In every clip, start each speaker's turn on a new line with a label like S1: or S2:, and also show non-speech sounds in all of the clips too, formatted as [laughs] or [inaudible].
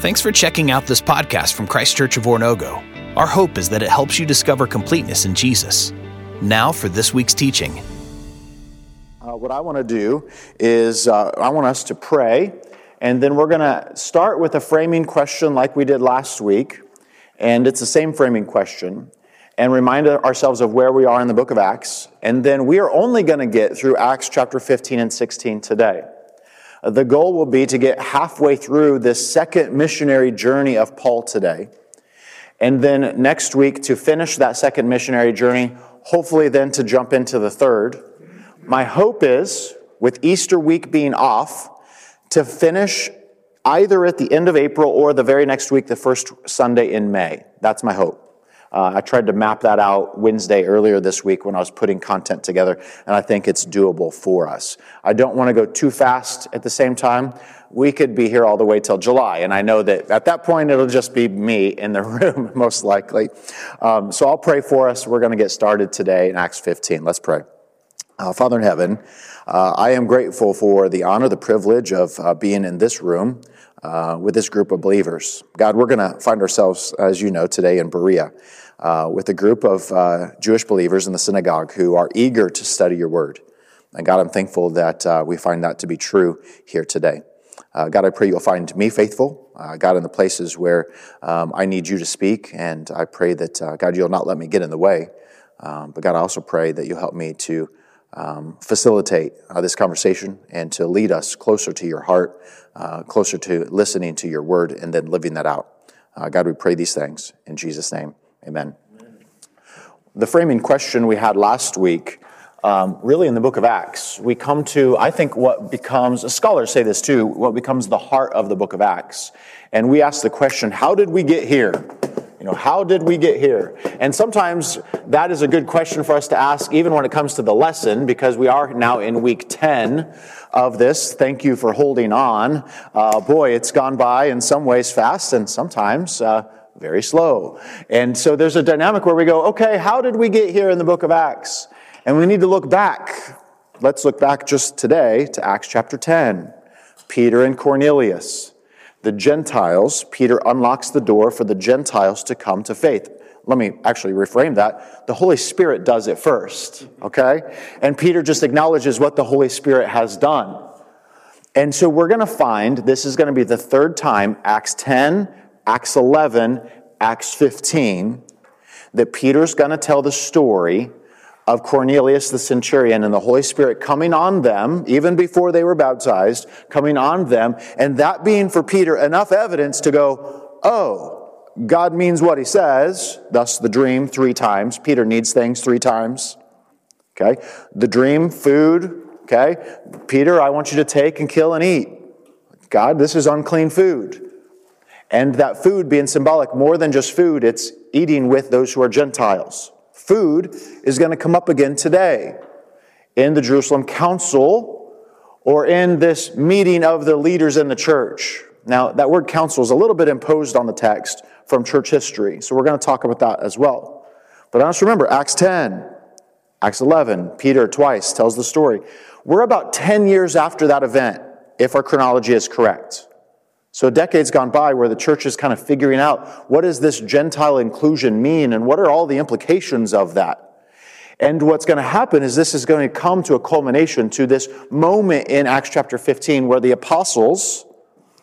S1: Thanks for checking out this podcast from Christ Church of Oronogo. Our hope is that it helps you discover completeness in Jesus. Now for this week's teaching.
S2: Uh, what I want to do is uh, I want us to pray, and then we're going to start with a framing question like we did last week. And it's the same framing question, and remind ourselves of where we are in the book of Acts. And then we are only going to get through Acts chapter 15 and 16 today. The goal will be to get halfway through this second missionary journey of Paul today. And then next week to finish that second missionary journey, hopefully then to jump into the third. My hope is, with Easter week being off, to finish either at the end of April or the very next week, the first Sunday in May. That's my hope. Uh, I tried to map that out Wednesday earlier this week when I was putting content together, and I think it's doable for us. I don't want to go too fast at the same time. We could be here all the way till July, and I know that at that point it'll just be me in the [laughs] room, most likely. Um, so I'll pray for us. We're going to get started today in Acts 15. Let's pray. Uh, Father in heaven, uh, I am grateful for the honor, the privilege of uh, being in this room uh, with this group of believers. God, we're going to find ourselves, as you know, today in Berea uh, with a group of uh, Jewish believers in the synagogue who are eager to study your word. And God, I'm thankful that uh, we find that to be true here today. Uh, God, I pray you'll find me faithful, uh, God, in the places where um, I need you to speak. And I pray that, God, you'll not let me get in the way. Um, but God, I also pray that you'll help me to um, facilitate uh, this conversation and to lead us closer to your heart, uh, closer to listening to your word, and then living that out. Uh, God, we pray these things in Jesus' name. Amen. The framing question we had last week, um, really in the book of Acts, we come to, I think, what becomes, scholars say this too, what becomes the heart of the book of Acts. And we ask the question, how did we get here? You know, how did we get here? And sometimes that is a good question for us to ask, even when it comes to the lesson, because we are now in week 10 of this. Thank you for holding on. Uh, boy, it's gone by in some ways fast, and sometimes uh, very slow. And so there's a dynamic where we go, okay, how did we get here in the book of Acts? And we need to look back. Let's look back just today to Acts chapter 10. Peter and Cornelius. The Gentiles, Peter unlocks the door for the Gentiles to come to faith. Let me actually reframe that. The Holy Spirit does it first, okay? And Peter just acknowledges what the Holy Spirit has done. And so we're going to find this is going to be the third time, Acts 10, Acts 11, Acts 15, that Peter's going to tell the story of Cornelius the centurion and the Holy Spirit coming on them, even before they were baptized, coming on them, and that being for Peter enough evidence to go, oh, God means what he says, thus the dream three times. Peter needs things three times. Okay? The dream, food, okay? Peter, I want you to take and kill and eat. God, this is unclean food. And that food being symbolic more than just food, it's eating with those who are Gentiles. Food is going to come up again today in the Jerusalem Council or in this meeting of the leaders in the church. Now, that word council is a little bit imposed on the text from church history, so we're going to talk about that as well. But I just remember Acts 10, Acts 11, Peter twice tells the story. We're about 10 years after that event, if our chronology is correct. So decades gone by where the church is kind of figuring out what does this Gentile inclusion mean and what are all the implications of that. And what's going to happen is this is going to come to a culmination to this moment in Acts chapter 15 where the apostles,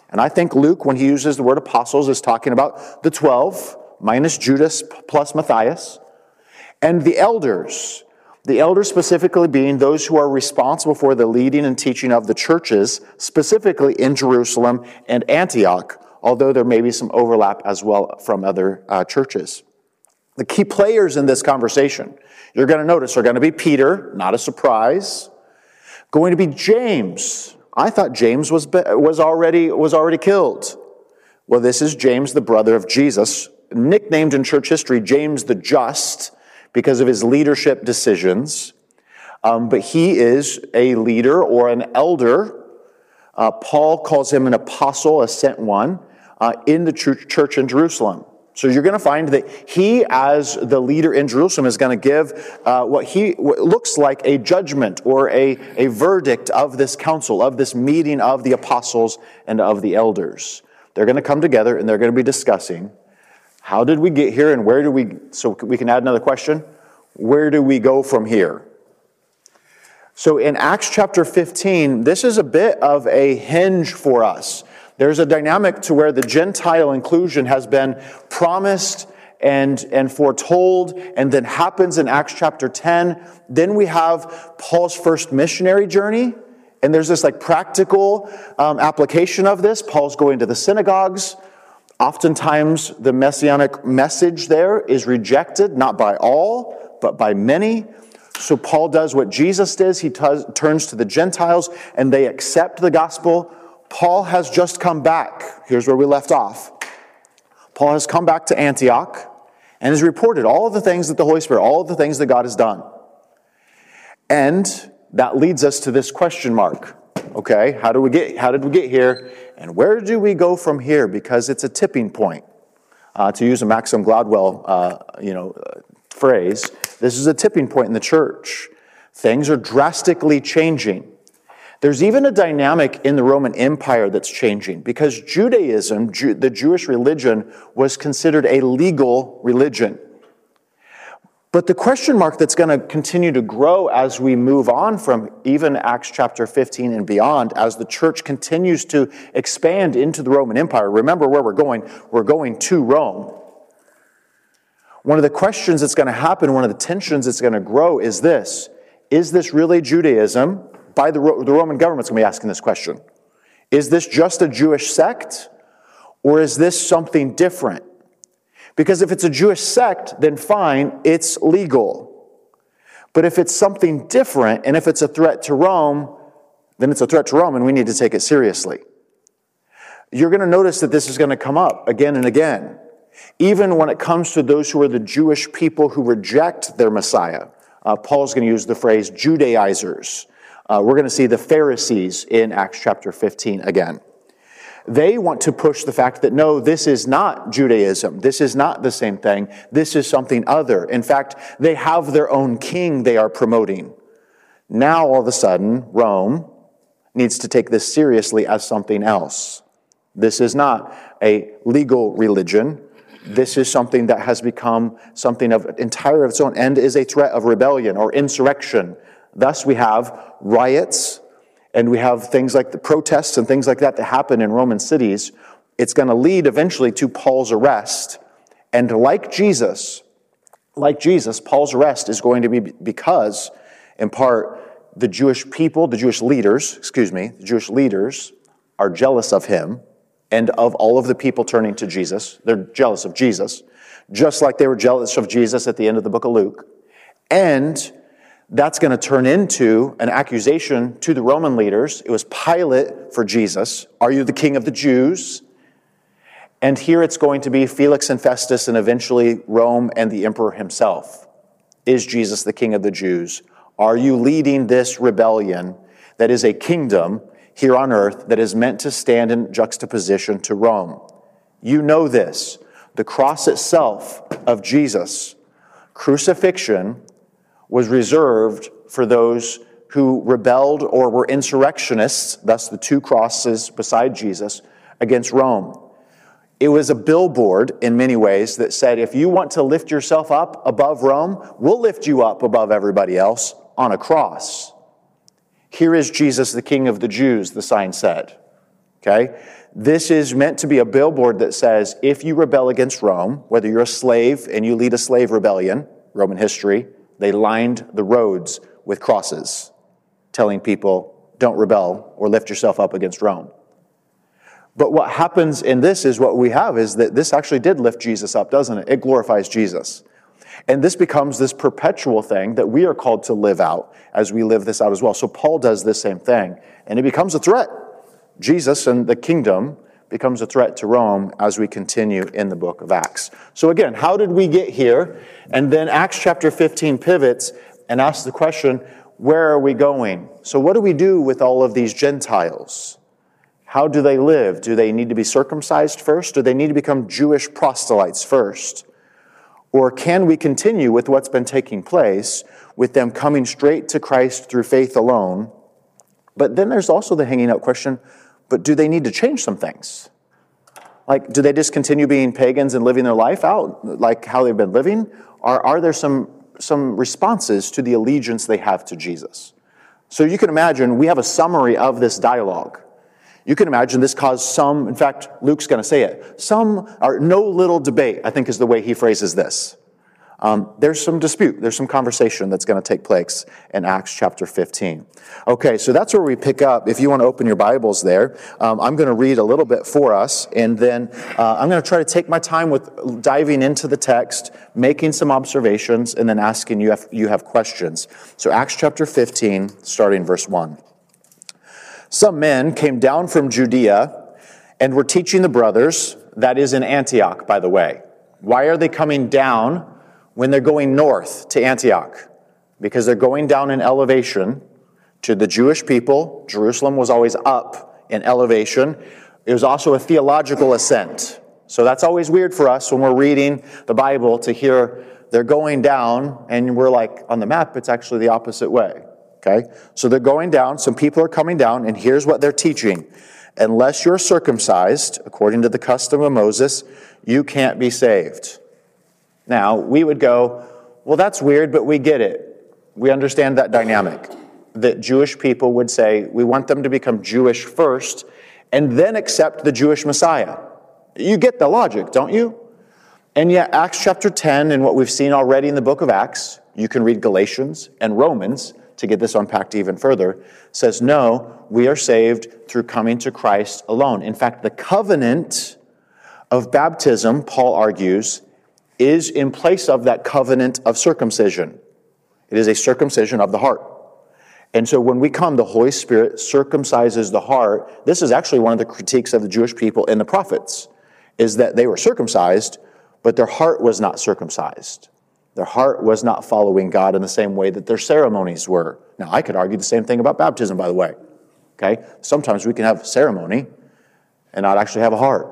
S2: and I think Luke, when he uses the word apostles, is talking about the 12 minus Judas plus Matthias, and the elders the elders specifically being those who are responsible for the leading and teaching of the churches, specifically in Jerusalem and Antioch, although there may be some overlap as well from other uh, churches. The key players in this conversation, you're going to notice, are going to be Peter, not a surprise, going to be James. I thought James was, was, already, was already killed. Well, this is James, the brother of Jesus, nicknamed in church history James the Just because of his leadership decisions. Um, but he is a leader or an elder. Uh, Paul calls him an apostle, a sent one, uh, in the church in Jerusalem. So you're going to find that he, as the leader in Jerusalem, is going to give uh, what he what looks like a judgment or a, a verdict of this council, of this meeting of the apostles and of the elders. They're going to come together and they're going to be discussing how did we get here and where do we, so we can add another question. Where do we go from here? So in Acts chapter 15, this is a bit of a hinge for us. There's a dynamic to where the Gentile inclusion has been promised and, and foretold and then happens in Acts chapter 10. Then we have Paul's first missionary journey. And there's this like practical um, application of this. Paul's going to the synagogues. Oftentimes, the messianic message there is rejected, not by all, but by many. So Paul does what Jesus does. He t- turns to the Gentiles and they accept the gospel. Paul has just come back. Here's where we left off. Paul has come back to Antioch and has reported all of the things that the Holy Spirit, all of the things that God has done. And that leads us to this question mark. Okay, how do we get how did we get here? And where do we go from here? Because it's a tipping point. Uh, to use a Malcolm Gladwell uh, you know, uh, phrase, this is a tipping point in the church. Things are drastically changing. There's even a dynamic in the Roman Empire that's changing because Judaism, Ju- the Jewish religion, was considered a legal religion. But the question mark that's going to continue to grow as we move on from even Acts chapter 15 and beyond, as the church continues to expand into the Roman Empire. Remember where we're going. We're going to Rome. One of the questions that's going to happen, one of the tensions that's going to grow is this Is this really Judaism? by the, the Roman government's going to be asking this question. Is this just a Jewish sect or is this something different? Because if it's a Jewish sect, then fine, it's legal. But if it's something different and if it's a threat to Rome, then it's a threat to Rome and we need to take it seriously. You're going to notice that this is going to come up again and again. Even when it comes to those who are the Jewish people who reject their Messiah. Uh, Paul's going to use the phrase Judaizers. Uh, we're going to see the Pharisees in Acts chapter 15 again. They want to push the fact that no, this is not Judaism. This is not the same thing. This is something other. In fact, they have their own king they are promoting. Now, all of a sudden, Rome needs to take this seriously as something else. This is not a legal religion. This is something that has become something of entire of its own and is a threat of rebellion or insurrection Thus, we have riots and we have things like the protests and things like that that happen in Roman cities. It's going to lead eventually to Paul's arrest. And like Jesus, like Jesus, Paul's arrest is going to be because, in part, the Jewish people, the Jewish leaders, excuse me, the Jewish leaders are jealous of him and of all of the people turning to Jesus. They're jealous of Jesus, just like they were jealous of Jesus at the end of the book of Luke. And that's going to turn into an accusation to the Roman leaders. It was Pilate for Jesus. Are you the king of the Jews? And here it's going to be Felix and Festus and eventually Rome and the emperor himself. Is Jesus the king of the Jews? Are you leading this rebellion that is a kingdom here on earth that is meant to stand in juxtaposition to Rome? You know this. The cross itself of Jesus, crucifixion, was reserved for those who rebelled or were insurrectionists, thus the two crosses beside Jesus, against Rome. It was a billboard in many ways that said, if you want to lift yourself up above Rome, we'll lift you up above everybody else on a cross. Here is Jesus, the King of the Jews, the sign said. Okay? This is meant to be a billboard that says, if you rebel against Rome, whether you're a slave and you lead a slave rebellion, Roman history, they lined the roads with crosses, telling people, don't rebel or lift yourself up against Rome. But what happens in this is what we have is that this actually did lift Jesus up, doesn't it? It glorifies Jesus. And this becomes this perpetual thing that we are called to live out as we live this out as well. So Paul does the same thing, and it becomes a threat. Jesus and the kingdom becomes a threat to Rome as we continue in the book of Acts. So, again, how did we get here? And then Acts chapter 15 pivots and asks the question where are we going? So, what do we do with all of these Gentiles? How do they live? Do they need to be circumcised first? Do they need to become Jewish proselytes first? Or can we continue with what's been taking place, with them coming straight to Christ through faith alone? But then there's also the hanging out question but do they need to change some things? Like, do they just continue being pagans and living their life out like how they've been living? Or are there some, some responses to the allegiance they have to Jesus? So you can imagine we have a summary of this dialogue. You can imagine this caused some, in fact, Luke's going to say it, some or no little debate, I think is the way he phrases this. Um, there's some dispute, there's some conversation that's going to take place in Acts chapter 15. Okay, so that's where we pick up. If you want to open your Bibles there, um, I'm going to read a little bit for us, and then uh, I'm going to try to take my time with diving into the text, making some observations, and then asking you if you have questions. So, Acts chapter 15, starting verse 1. Some men came down from Judea and were teaching the brothers, that is in Antioch, by the way. Why are they coming down? When they're going north to Antioch because they're going down in elevation to the Jewish people. Jerusalem was always up in elevation. It was also a theological ascent. So that's always weird for us when we're reading the Bible to hear they're going down and we're like, on the map, it's actually the opposite way. Okay? So they're going down, some people are coming down, and here's what they're teaching. Unless you're circumcised, according to the custom of Moses, you can't be saved. Now, we would go, well, that's weird, but we get it. We understand that dynamic. That Jewish people would say, we want them to become Jewish first and then accept the Jewish Messiah. You get the logic, don't you? And yet, Acts chapter 10 and what we've seen already in the book of Acts, you can read Galatians and Romans to get this unpacked even further, says, no, we are saved through coming to Christ alone. In fact, the covenant of baptism, Paul argues, is in place of that covenant of circumcision. It is a circumcision of the heart. And so when we come, the Holy Spirit circumcises the heart. This is actually one of the critiques of the Jewish people in the prophets, is that they were circumcised, but their heart was not circumcised. Their heart was not following God in the same way that their ceremonies were. Now, I could argue the same thing about baptism, by the way. Okay? Sometimes we can have ceremony and not actually have a heart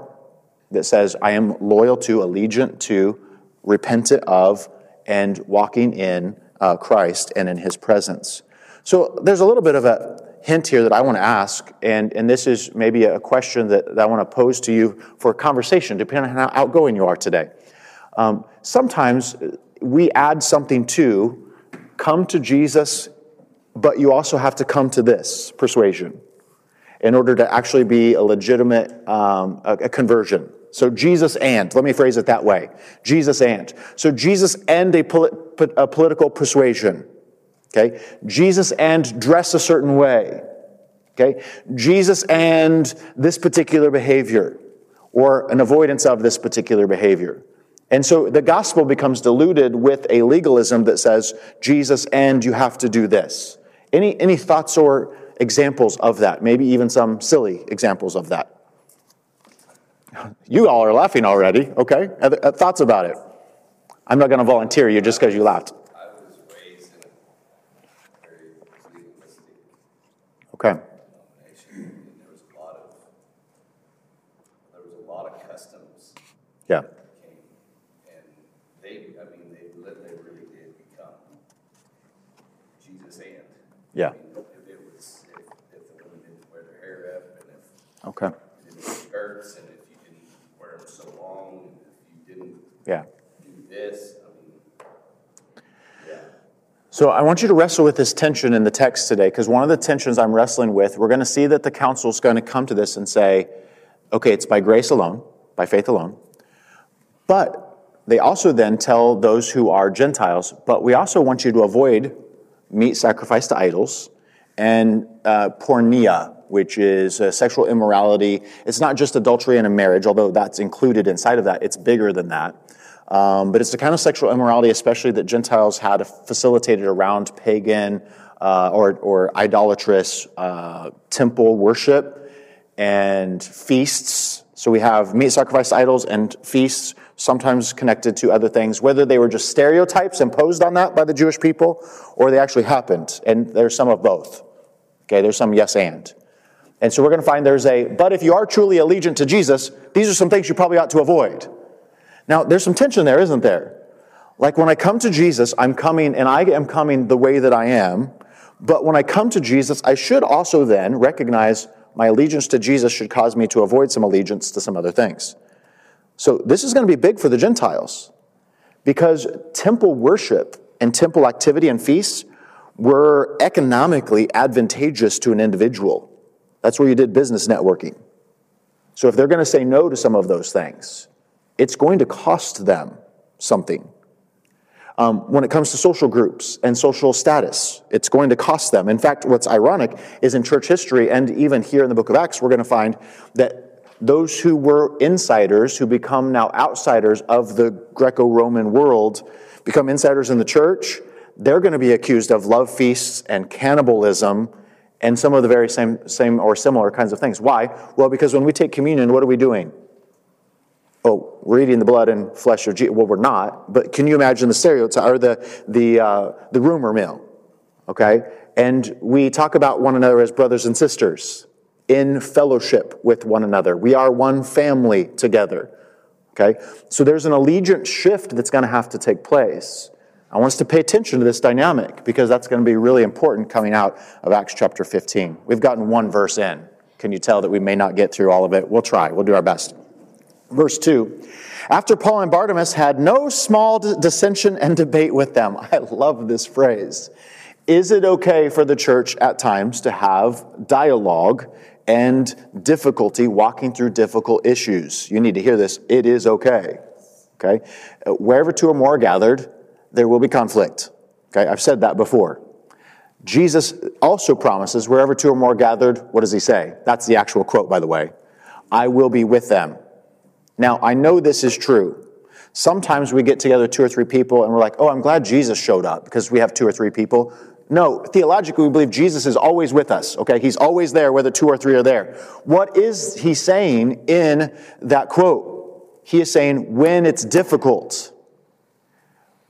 S2: that says, I am loyal to, allegiant to, repentant of, and walking in uh, Christ and in his presence. So there's a little bit of a hint here that I want to ask, and, and this is maybe a question that, that I want to pose to you for conversation, depending on how outgoing you are today. Um, sometimes we add something to come to Jesus, but you also have to come to this persuasion in order to actually be a legitimate um, a, a conversion. So Jesus and, let me phrase it that way. Jesus and. So Jesus and a, polit- a political persuasion. Okay? Jesus and dress a certain way. Okay? Jesus and this particular behavior or an avoidance of this particular behavior. And so the gospel becomes diluted with a legalism that says, Jesus and you have to do this. Any, any thoughts or examples of that? Maybe even some silly examples of that? [laughs] You all are laughing already, okay? Uh, thoughts about it? I'm not going to volunteer you just because you laughed.
S3: I was raised in a very legalistic
S2: Okay.
S3: denomination, and there was a lot of, there was a lot of customs
S2: Yeah.
S3: that came, and they, I mean, they, li- they really did become Jesus and.
S2: Yeah.
S3: I mean, If it was, if, if the women didn't wear their hair up, and if
S2: Okay.
S3: you didn't wear skirts, and if you didn't wear them so long, and if you didn't
S2: Yeah.
S3: do this, I mean, yeah.
S2: So I want you to wrestle with this tension in the text today, because one of the tensions I'm wrestling with, we're going to see that the council is going to come to this and say, okay, it's by grace alone, by faith alone. But they also then tell those who are Gentiles, but we also want you to avoid meat sacrificed to idols and uh, porneia, which is uh, sexual immorality. It's not just adultery in a marriage, although that's included inside of that. It's bigger than that. Um, but it's the kind of sexual immorality, especially that Gentiles had facilitated around pagan uh, or, or idolatrous uh, temple worship and feasts. So we have meat sacrificed to idols and feasts, sometimes connected to other things, whether they were just stereotypes imposed on that by the Jewish people or they actually happened. And there's some of both. Okay, there's some yes and. And so we're going to find there's a, but if you are truly allegiant to Jesus, these are some things you probably ought to avoid. Now, there's some tension there, isn't there? Like when I come to Jesus, I'm coming and I am coming the way that I am. But when I come to Jesus, I should also then recognize my allegiance to Jesus should cause me to avoid some allegiance to some other things. So this is going to be big for the Gentiles because temple worship and temple activity and feasts were economically advantageous to an individual. That's where you did business networking. So if they're going to say no to some of those things, it's going to cost them something. Um, when it comes to social groups and social status, it's going to cost them. In fact, what's ironic is in church history and even here in the book of Acts, we're going to find that those who were insiders, who become now outsiders of the Greco Roman world, become insiders in the church, they're going to be accused of love feasts and cannibalism and some of the very same, same or similar kinds of things. Why? Well, because when we take communion, what are we doing? Oh, we're eating the blood and flesh of Jesus. Well, we're not, but can you imagine the stereotype or the, the, uh, the rumor mill? Okay? And we talk about one another as brothers and sisters in fellowship with one another. We are one family together. Okay? So there's an allegiance shift that's going to have to take place. I want us to pay attention to this dynamic because that's going to be really important coming out of Acts chapter 15. We've gotten one verse in. Can you tell that we may not get through all of it? We'll try. We'll do our best. Verse 2 After Paul and Barnabas had no small dissension and debate with them. [laughs] I love this phrase. Is it okay for the church at times to have dialogue and difficulty walking through difficult issues? You need to hear this. It is okay. Okay? Wherever two or more are gathered, there will be conflict. Okay? I've said that before. Jesus also promises, wherever two or more are gathered, what does he say? That's the actual quote, by the way. I will be with them. Now, I know this is true. Sometimes we get together two or three people and we're like, oh, I'm glad Jesus showed up because we have two or three people. No, theologically, we believe Jesus is always with us, okay? He's always there, whether two or three are there. What is he saying in that quote? He is saying, when it's difficult,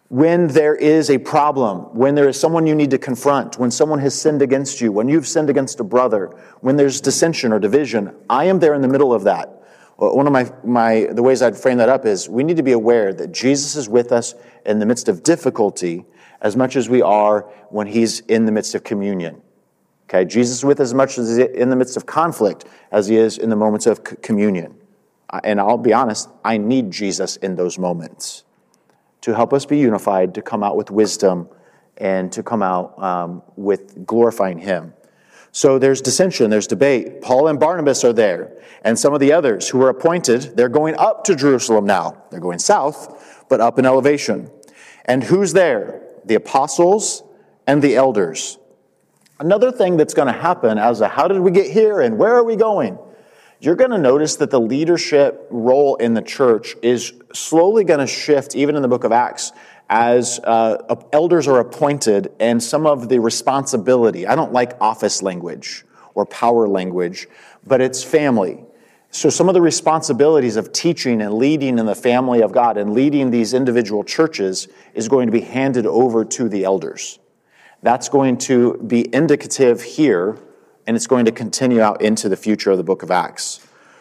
S2: when there is a problem, when there is someone you need to confront, when someone has sinned against you, when you've sinned against a brother, when there's dissension or division, I am there in the middle of that. One of my, my, the ways I'd frame that up is we need to be aware that Jesus is with us in the midst of difficulty as much as we are when he's in the midst of communion. Okay, Jesus is with us as much as in the midst of conflict as he is in the moments of communion. And I'll be honest, I need Jesus in those moments to help us be unified, to come out with wisdom, and to come out um, with glorifying him. So there's dissension, there's debate. Paul and Barnabas are there, and some of the others who were appointed, they're going up to Jerusalem now. They're going south, but up in elevation. And who's there? The apostles and the elders. Another thing that's going to happen as a how did we get here and where are we going? You're going to notice that the leadership role in the church is slowly going to shift, even in the book of Acts, as uh, elders are appointed and some of the responsibility. I don't like office language or power language, but it's family. So, some of the responsibilities of teaching and leading in the family of God and leading these individual churches is going to be handed over to the elders. That's going to be indicative here, and it's going to continue out into the future of the book of Acts.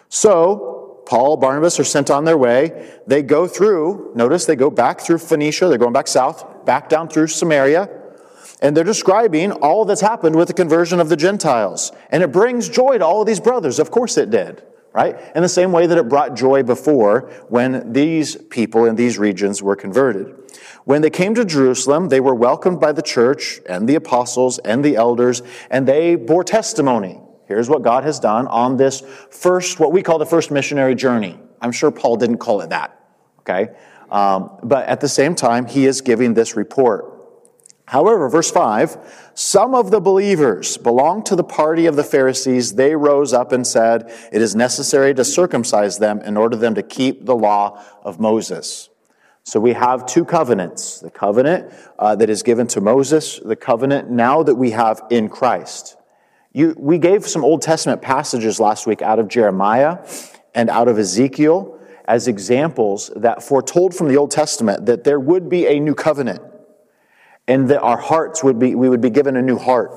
S2: So, Paul, Barnabas are sent on their way. They go through, notice they go back through Phoenicia, they're going back south, back down through Samaria, and they're describing all that's happened with the conversion of the Gentiles. And it brings joy to all of these brothers. Of course it did, right? In the same way that it brought joy before when these people in these regions were converted. When they came to Jerusalem, they were welcomed by the church and the apostles and the elders, and they bore testimony Here's what God has done on this first, what we call the first missionary journey. I'm sure Paul didn't call it that, okay? Um, but at the same time, he is giving this report. However, verse 5 some of the believers belonged to the party of the Pharisees. They rose up and said, It is necessary to circumcise them in order them to keep the law of Moses. So we have two covenants the covenant uh, that is given to Moses, the covenant now that we have in Christ. You, we gave some Old Testament passages last week out of Jeremiah and out of Ezekiel as examples that foretold from the Old Testament that there would be a new covenant and that our hearts would be, we would be given a new heart.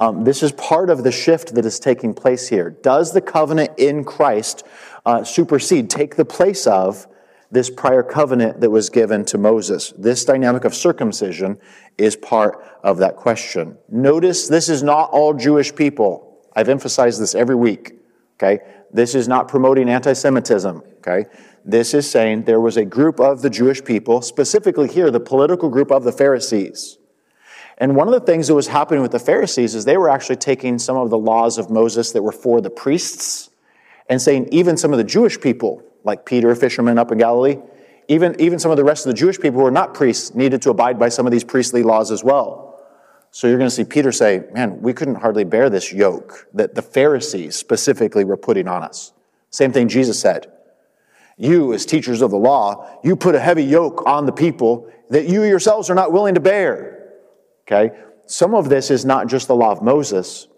S2: Um, this is part of the shift that is taking place here. Does the covenant in Christ uh, supersede, take the place of this prior covenant that was given to Moses. This dynamic of circumcision is part of that question. Notice this is not all Jewish people. I've emphasized this every week. Okay? This is not promoting anti Semitism, okay? This is saying there was a group of the Jewish people, specifically here, the political group of the Pharisees. And one of the things that was happening with the Pharisees is they were actually taking some of the laws of Moses that were for the priests and saying even some of the Jewish people, like Peter, a fisherman up in Galilee, even, even some of the rest of the Jewish people who are not priests needed to abide by some of these priestly laws as well. So you're going to see Peter say, Man, we couldn't hardly bear this yoke that the Pharisees specifically were putting on us. Same thing Jesus said. You, as teachers of the law, you put a heavy yoke on the people that you yourselves are not willing to bear. Okay? Some of this is not just the law of Moses,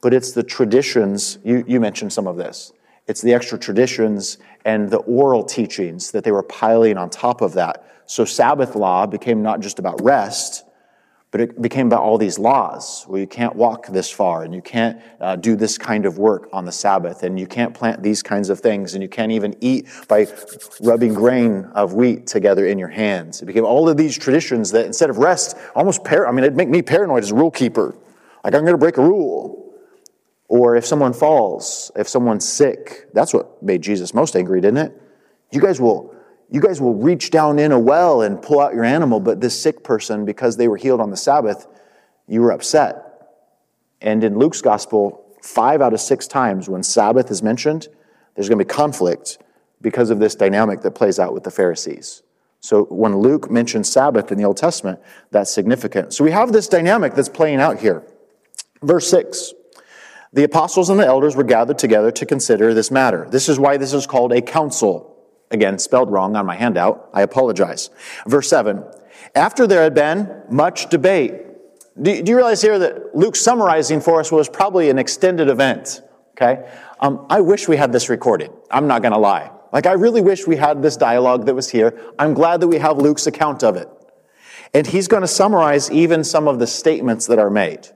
S2: but it's the traditions. You, you mentioned some of this. It's the extra traditions and the oral teachings that they were piling on top of that. So Sabbath law became not just about rest, but it became about all these laws where you can't walk this far and you can't uh, do this kind of work on the Sabbath and you can't plant these kinds of things and you can't even eat by rubbing grain of wheat together in your hands. It became all of these traditions that instead of rest, almost par- I mean, it'd make me paranoid as a rule keeper. Like I'm going to break a rule. Or if someone falls, if someone's sick, that's what made Jesus most angry, didn't it? You guys will you guys will reach down in a well and pull out your animal, but this sick person, because they were healed on the Sabbath, you were upset. And in Luke's gospel, five out of six times when Sabbath is mentioned, there's going to be conflict because of this dynamic that plays out with the Pharisees. So when Luke mentions Sabbath in the Old Testament, that's significant. So we have this dynamic that's playing out here. Verse 6 The apostles and the elders were gathered together to consider this matter. This is why this is called a council. Again, spelled wrong on my handout. I apologize. Verse 7. After there had been much debate. Do, you realize here that Luke's summarizing for us was probably an extended event? Okay? Um, I wish we had this recorded. I'm not going to lie. Like, I really wish we had this dialogue that was here. I'm glad that we have Luke's account of it. And he's going to summarize even some of the statements that are made.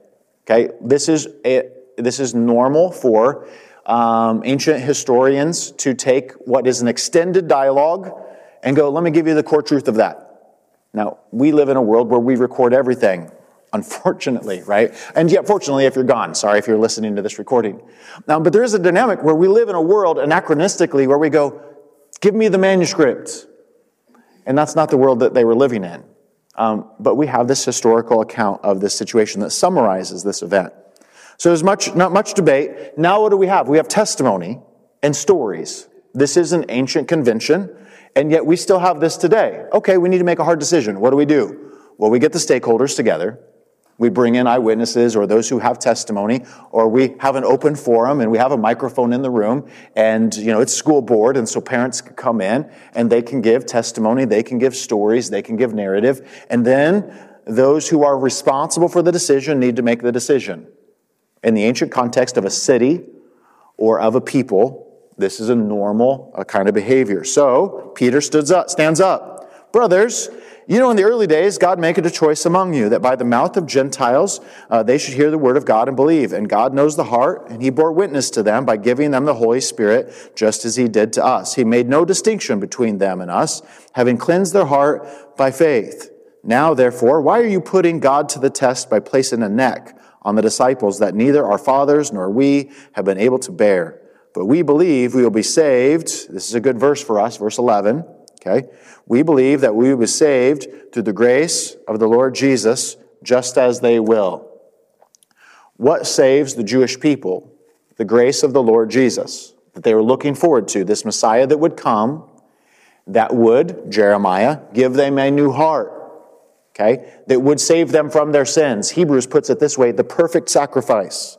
S2: Okay? This is, a, this is normal for um, ancient historians to take what is an extended dialogue and go, let me give you the core truth of that. Now, we live in a world where we record everything, unfortunately, right? And yet, fortunately, if you're gone, sorry if you're listening to this recording. Now, but there is a dynamic where we live in a world anachronistically where we go, give me the manuscript. And that's not the world that they were living in. Um, but we have this historical account of this situation that summarizes this event. So there's much, not much debate. Now what do we have? We have testimony and stories. This is an ancient convention, and yet we still have this today. Okay, we need to make a hard decision. What do we do? Well, we get the stakeholders together. We bring in eyewitnesses or those who have testimony, or we have an open forum and we have a microphone in the room and, you know, it's school board and so parents can come in and they can give testimony, they can give stories, they can give narrative, and then those who are responsible for the decision need to make the decision. In the ancient context of a city or of a people, this is a normal kind of behavior. So Peter up, stands up. Brothers, you know, in the early days, God made a choice among you that by the mouth of Gentiles uh, they should hear the word of God and believe. And God knows the heart, and He bore witness to them by giving them the Holy Spirit, just as He did to us. He made no distinction between them and us, having cleansed their heart by faith. Now, therefore, why are you putting God to the test by placing a neck on the disciples that neither our fathers nor we have been able to bear. But we believe we will be saved. This is a good verse for us, verse 11. Okay. We believe that we will be saved through the grace of the Lord Jesus, just as they will. What saves the Jewish people? The grace of the Lord Jesus that they were looking forward to, this Messiah that would come, that would, Jeremiah, give them a new heart okay, that would save them from their sins. Hebrews puts it this way the perfect sacrifice,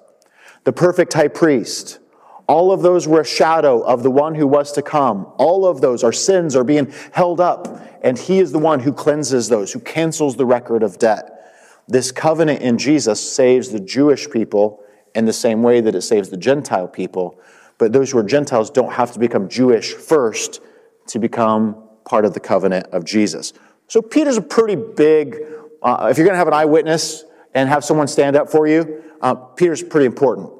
S2: the perfect high priest. All of those were a shadow of the one who was to come. All of those, our sins are being held up, and he is the one who cleanses those, who cancels the record of debt. This covenant in Jesus saves the Jewish people in the same way that it saves the Gentile people. But those who are Gentiles don't have to become Jewish first to become part of the covenant of Jesus. So Peter's a pretty big, uh, if you're going to have an eyewitness and have someone stand up for you, uh, Peter's pretty important.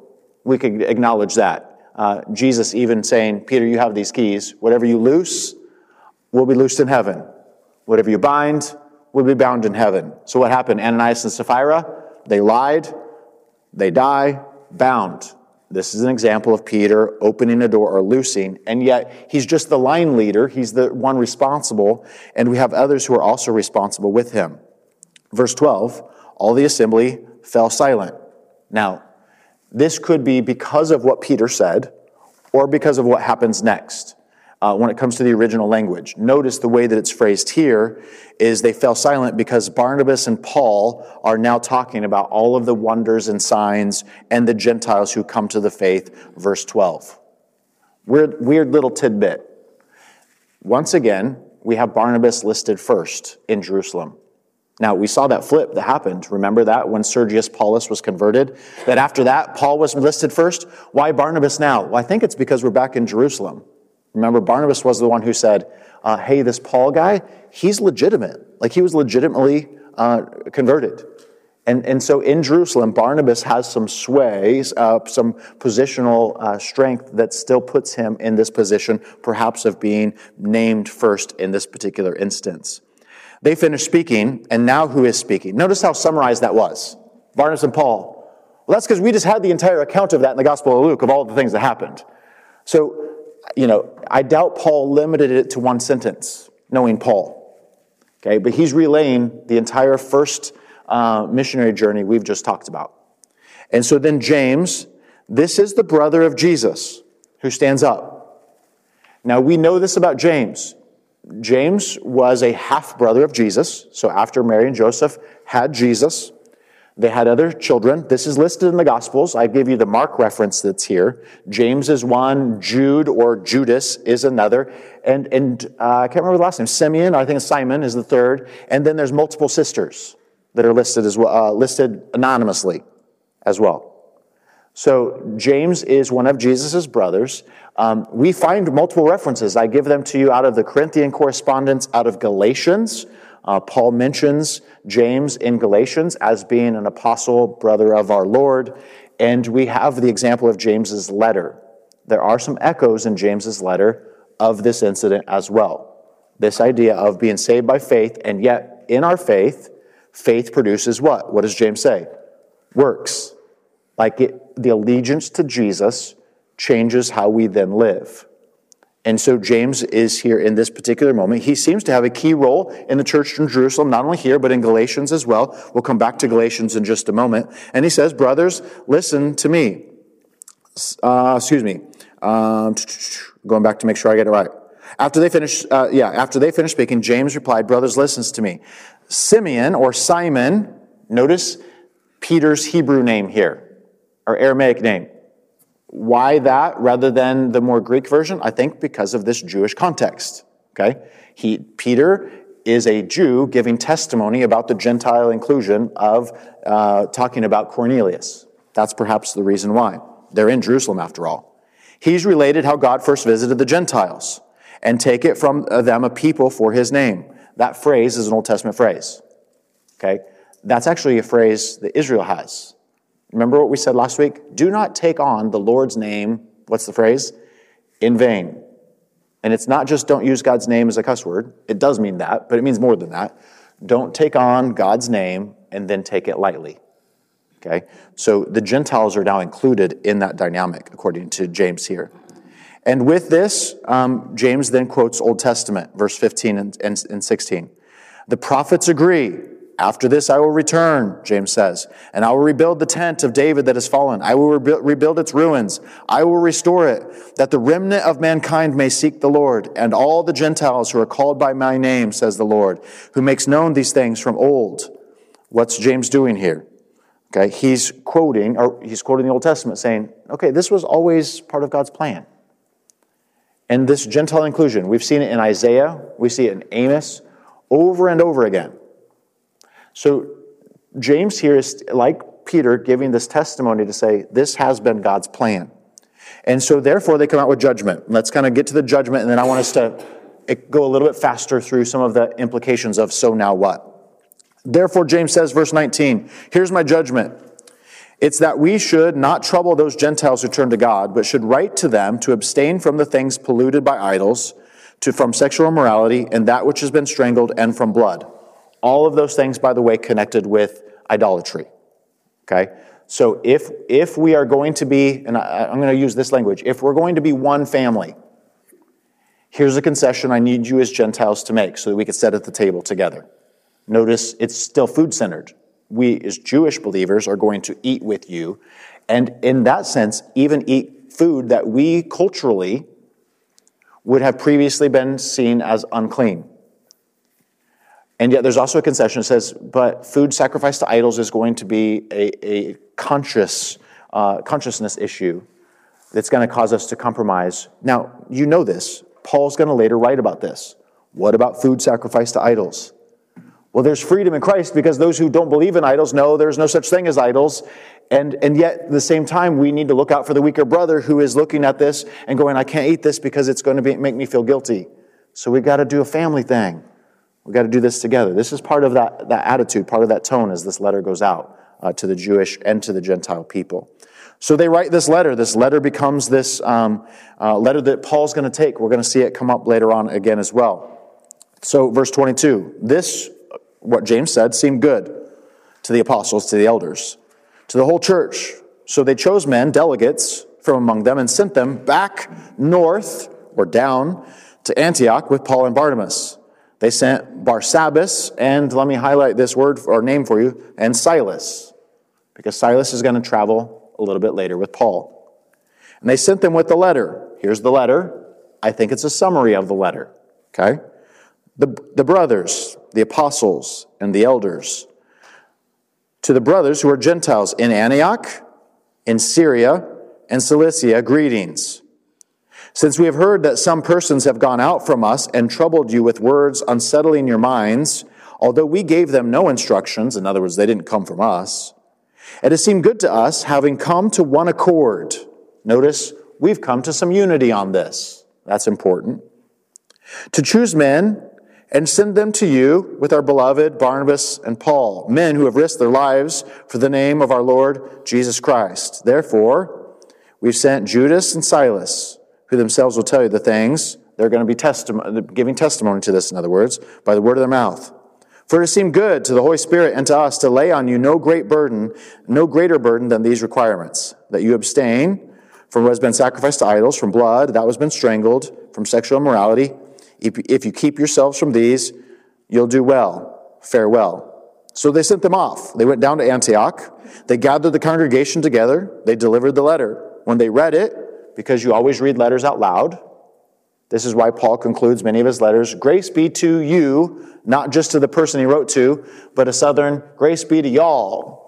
S2: We can acknowledge that. Uh, Jesus even saying, Peter, you have these keys. Whatever you loose will be loosed in heaven. Whatever you bind will be bound in heaven. So what happened? Ananias and Sapphira, they lied, they die, bound. This is an example of Peter opening a door or loosing, and yet he's just the line leader. He's the one responsible, and we have others who are also responsible with him. Verse 12 all the assembly fell silent. Now, this could be because of what Peter said or because of what happens next uh, when it comes to the original language. Notice the way that it's phrased here is they fell silent because Barnabas and Paul are now talking about all of the wonders and signs and the Gentiles who come to the faith, verse 12. Weird, weird little tidbit. Once again, we have Barnabas listed first in Jerusalem. Now, we saw that flip that happened. Remember that when Sergius Paulus was converted? That after that, Paul was listed first? Why Barnabas now? Well, I think it's because we're back in Jerusalem. Remember, Barnabas was the one who said, uh, hey, this Paul guy, he's legitimate. Like he was legitimately uh, converted. And, and so in Jerusalem, Barnabas has some sway, uh, some positional uh, strength that still puts him in this position, perhaps of being named first in this particular instance. They finish speaking, and now who is speaking? Notice how summarized that was Barnabas and Paul. Well, that's because we just had the entire account of that in the Gospel of Luke, of all the things that happened. So you know, I doubt Paul limited it to one sentence, knowing Paul. Okay, but he's relaying the entire first uh, missionary journey we've just talked about. And so then James, this is the brother of Jesus who stands up. Now we know this about James. James was a half brother of Jesus. So after Mary and Joseph had Jesus, they had other children. This is listed in the Gospels. I give you the Mark reference that's here. James is one, Jude or Judas is another, and, and uh, I can't remember the last name. Simeon, I think Simon is the third, and then there's multiple sisters that are listed as well, uh, listed anonymously as well. So James is one of Jesus' brothers. Um, we find multiple references. I give them to you out of the Corinthian correspondence, out of Galatians. Uh, Paul mentions James in Galatians as being an apostle, brother of our Lord, and we have the example of James's letter. There are some echoes in James's letter of this incident as well. This idea of being saved by faith, and yet in our faith, faith produces what? What does James say? Works. Like it, the allegiance to Jesus changes how we then live. And so James is here in this particular moment. He seems to have a key role in the church in Jerusalem, not only here, but in Galatians as well. We'll come back to Galatians in just a moment. And he says, Brothers, listen to me. Uh, excuse me. Um, going back to make sure I get it right. After they finish, uh, yeah, after they finished speaking, James replied, Brothers, listens to me. Simeon or Simon, notice Peter's Hebrew name here, or Aramaic name. Why that rather than the more Greek version? I think because of this Jewish context. Okay? He, Peter is a Jew giving testimony about the Gentile inclusion of uh, talking about Cornelius. That's perhaps the reason why. They're in Jerusalem after all. He's related how God first visited the Gentiles and take it from them a people for his name. That phrase is an Old Testament phrase. Okay? That's actually a phrase that Israel has. Remember what we said last week? Do not take on the Lord's name, what's the phrase? In vain. And it's not just don't use God's name as a cuss word. It does mean that, but it means more than that. Don't take on God's name and then take it lightly. Okay? So the Gentiles are now included in that dynamic, according to James here. And with this, um, James then quotes Old Testament, verse 15 and, and, and 16. The prophets agree after this, I will return, James says, and I will rebuild the tent of David that has fallen. I will rebuild its ruins. I will restore it, that the remnant of mankind may seek the Lord, and all the Gentiles who are called by my name, says the Lord, who makes known these things from old. What's James doing here? Okay, he's quoting, or he's quoting the Old Testament saying, okay, this was always part of God's plan. And this Gentile inclusion, we've seen it in Isaiah, we see it in Amos, over and over again. So James here is like Peter giving this testimony to say, this has been God's plan. And so therefore they come out with judgment. Let's kind of get to the judgment, and then I want us to eh, go a little bit faster through some of the implications of so now what. Therefore, James says, verse 19, here's my judgment. It's that we should not trouble those Gentiles who turn to God, but should write to them to abstain from the things polluted by idols, to from sexual immorality, and that which has been strangled, and from blood. All of those things, by the way, connected with idolatry. Okay? So if, if we are going to be, and I, I'm going to use this language, if we're going to be one family, here's a concession I need you as Gentiles to make so that we can sit at the table together. Notice it's still food centered. We, as Jewish believers, are going to eat with you, and in that sense, even eat food that we culturally would have previously been seen as unclean. And yet, there's also a concession that says, but food sacrificed to idols is going to be a, a conscious uh, consciousness issue that's going to cause us to compromise. Now, you know this. Paul's going to later write about this. What about food sacrificed to idols? Well, there's freedom in Christ because those who don't believe in idols know there's no such thing as idols. And, and yet, at the same time, we need to look out for the weaker brother who is looking at this and going, I can't eat this because it's going to be, make me feel guilty. So we've got to do a family thing. We got to do this together. This is part of that, that attitude, part of that tone as this letter goes out uh, to the Jewish and to the Gentile people. So they write this letter. This letter becomes this um, uh, letter that Paul's going to take. We're going to see it come up later on again as well. So, verse 22 this what James said seemed good to the apostles, to the elders, to the whole church. So they chose men, delegates from among them, and sent them back north or down to Antioch with Paul and Barnabas. They sent Barsabbas, and let me highlight this word or name for you, and Silas, because Silas is going to travel a little bit later with Paul. And they sent them with the letter. Here's the letter. I think it's a summary of the letter. Okay? The, the brothers, the apostles, and the elders. To the brothers who are Gentiles in Antioch, in Syria, and Cilicia, greetings. Since we have heard that some persons have gone out from us and troubled you with words unsettling your minds, although we gave them no instructions, in other words, they didn't come from us, it has seemed good to us, having come to one accord. Notice, we've come to some unity on this. That's important. To choose men and send them to you with our beloved Barnabas and Paul, men who have risked their lives for the name of our Lord Jesus Christ. Therefore, we've sent Judas and Silas, who themselves will tell you the things. They're going to be giving testimony to this, in other words, by the word of their mouth. For it seemed good to the Holy Spirit and to us to lay on you no great burden, no greater burden than these requirements, that you abstain from what has been sacrificed to idols, from blood that was been strangled, from sexual immorality, if you keep yourselves from these, you'll do well. Farewell. So they sent them off. They went down to Antioch. They gathered the congregation together. They delivered the letter. When they read it, because you always read letters out loud, this is why Paul concludes many of his letters Grace be to you, not just to the person he wrote to, but a southern grace be to y'all.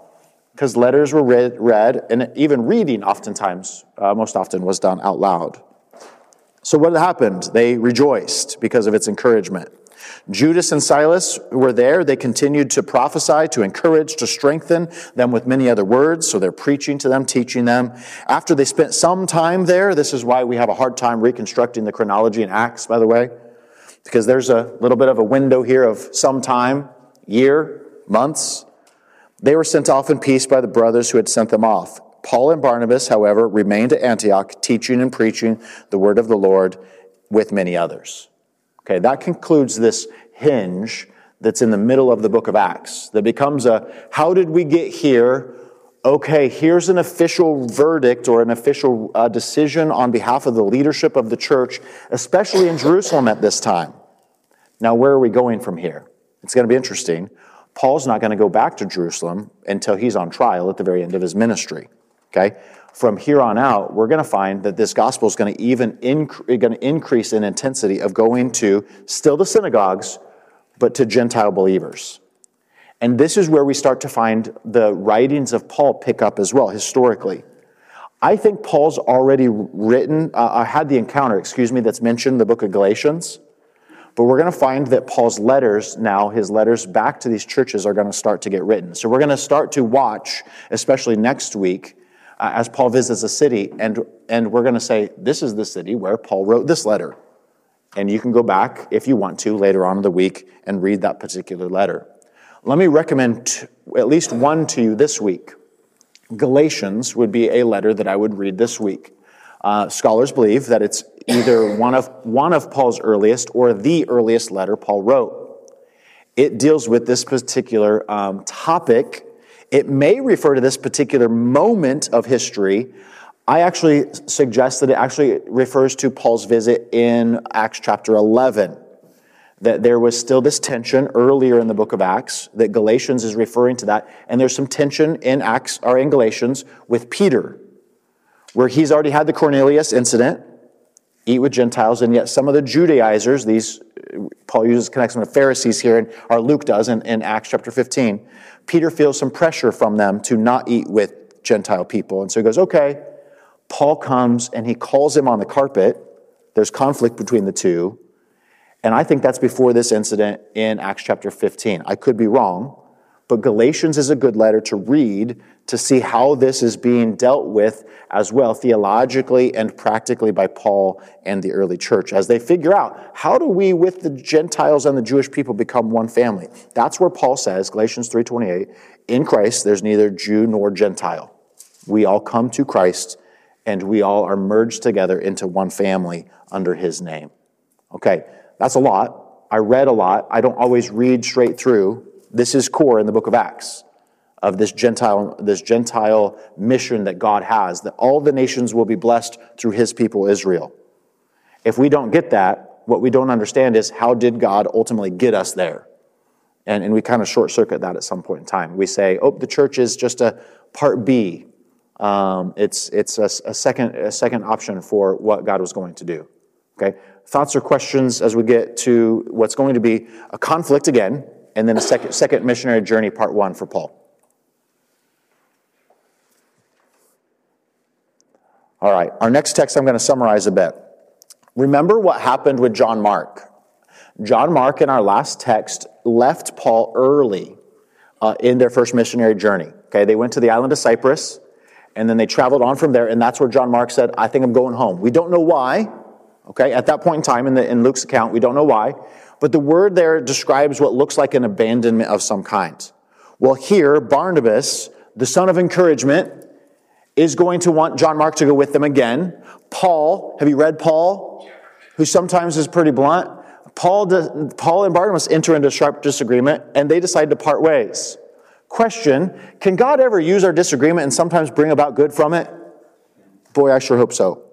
S2: Because letters were read, read, and even reading oftentimes, uh, most often, was done out loud. So what happened? They rejoiced because of its encouragement. Judas and Silas were there. They continued to prophesy, to encourage, to strengthen them with many other words. So they're preaching to them, teaching them. After they spent some time there, this is why we have a hard time reconstructing the chronology in Acts, by the way, because there's a little bit of a window here of some time, year, months. They were sent off in peace by the brothers who had sent them off. Paul and Barnabas, however, remained at Antioch, teaching and preaching the word of the Lord with many others. Okay, that concludes this hinge that's in the middle of the book of Acts that becomes a how did we get here? Okay, here's an official verdict or an official uh, decision on behalf of the leadership of the church, especially in Jerusalem at this time. Now, where are we going from here? It's going to be interesting. Paul's not going to go back to Jerusalem until he's on trial at the very end of his ministry. Okay? From here on out, we're going to find that this gospel is going to even inc- going to increase in intensity of going to still the synagogues, but to Gentile believers. And this is where we start to find the writings of Paul pick up as well, historically. I think Paul's already written, uh, I had the encounter, excuse me, that's mentioned in the book of Galatians. But we're going to find that Paul's letters now, his letters back to these churches, are going to start to get written. So we're going to start to watch, especially next week, uh, as Paul visits a city, and, and we're going to say, This is the city where Paul wrote this letter. And you can go back, if you want to, later on in the week and read that particular letter. Let me recommend t- at least one to you this week. Galatians would be a letter that I would read this week. Uh, scholars believe that it's either [coughs] one of, one of Paul's earliest or the earliest letter Paul wrote. It deals with this particular um, topic It may refer to this particular moment of history. I actually suggest that it actually refers to Paul's visit in Acts chapter 11. That there was still this tension earlier in the book of Acts, that Galatians is referring to that. And there's some tension in Acts or in Galatians with Peter, where he's already had the Cornelius incident, eat with Gentiles, and yet some of the Judaizers, these Paul uses connection with Pharisees here, and or Luke does in, in Acts chapter 15. Peter feels some pressure from them to not eat with Gentile people. And so he goes, okay. Paul comes and he calls him on the carpet. There's conflict between the two. And I think that's before this incident in Acts chapter 15. I could be wrong, but Galatians is a good letter to read to see how this is being dealt with as well, theologically and practically by Paul and the early church, as they figure out how do we, with the Gentiles and the Jewish people, become one family. That's where Paul says, Galatians 3.28, in Christ there's neither Jew nor Gentile. We all come to Christ and we all are merged together into one family under his name. Okay, that's a lot. I read a lot. I don't always read straight through. This is core in the book of Acts of this Gentile, this Gentile mission that God has, that all the nations will be blessed through his people Israel. If we don't get that, what we don't understand is how did God ultimately get us there? And, and we kind of short circuit that at some point in time. We say, oh, the church is just a part B. Um, it's it's a, a, second, a second option for what God was going to do. Okay? Thoughts or questions as we get to what's going to be a conflict again, and then a second, second missionary journey, part one for Paul. All right, our next text I'm going to summarize a bit. Remember what happened with John Mark. John Mark, in our last text, left Paul early uh, in their first missionary journey. Okay, they went to the island of Cyprus, and then they traveled on from there, and that's where John Mark said, I think I'm going home. We don't know why. Okay, at that point in time in, the, in Luke's account, we don't know why. But the word there describes what looks like an abandonment of some kind. Well, here, Barnabas, the son of encouragement, is going to want John Mark to go with them again. Paul, have you read Paul? Who sometimes is pretty blunt. Paul, Paul and Barnabas enter into sharp disagreement and they decide to part ways. Question Can God ever use our disagreement and sometimes bring about good from it? Boy, I sure hope so.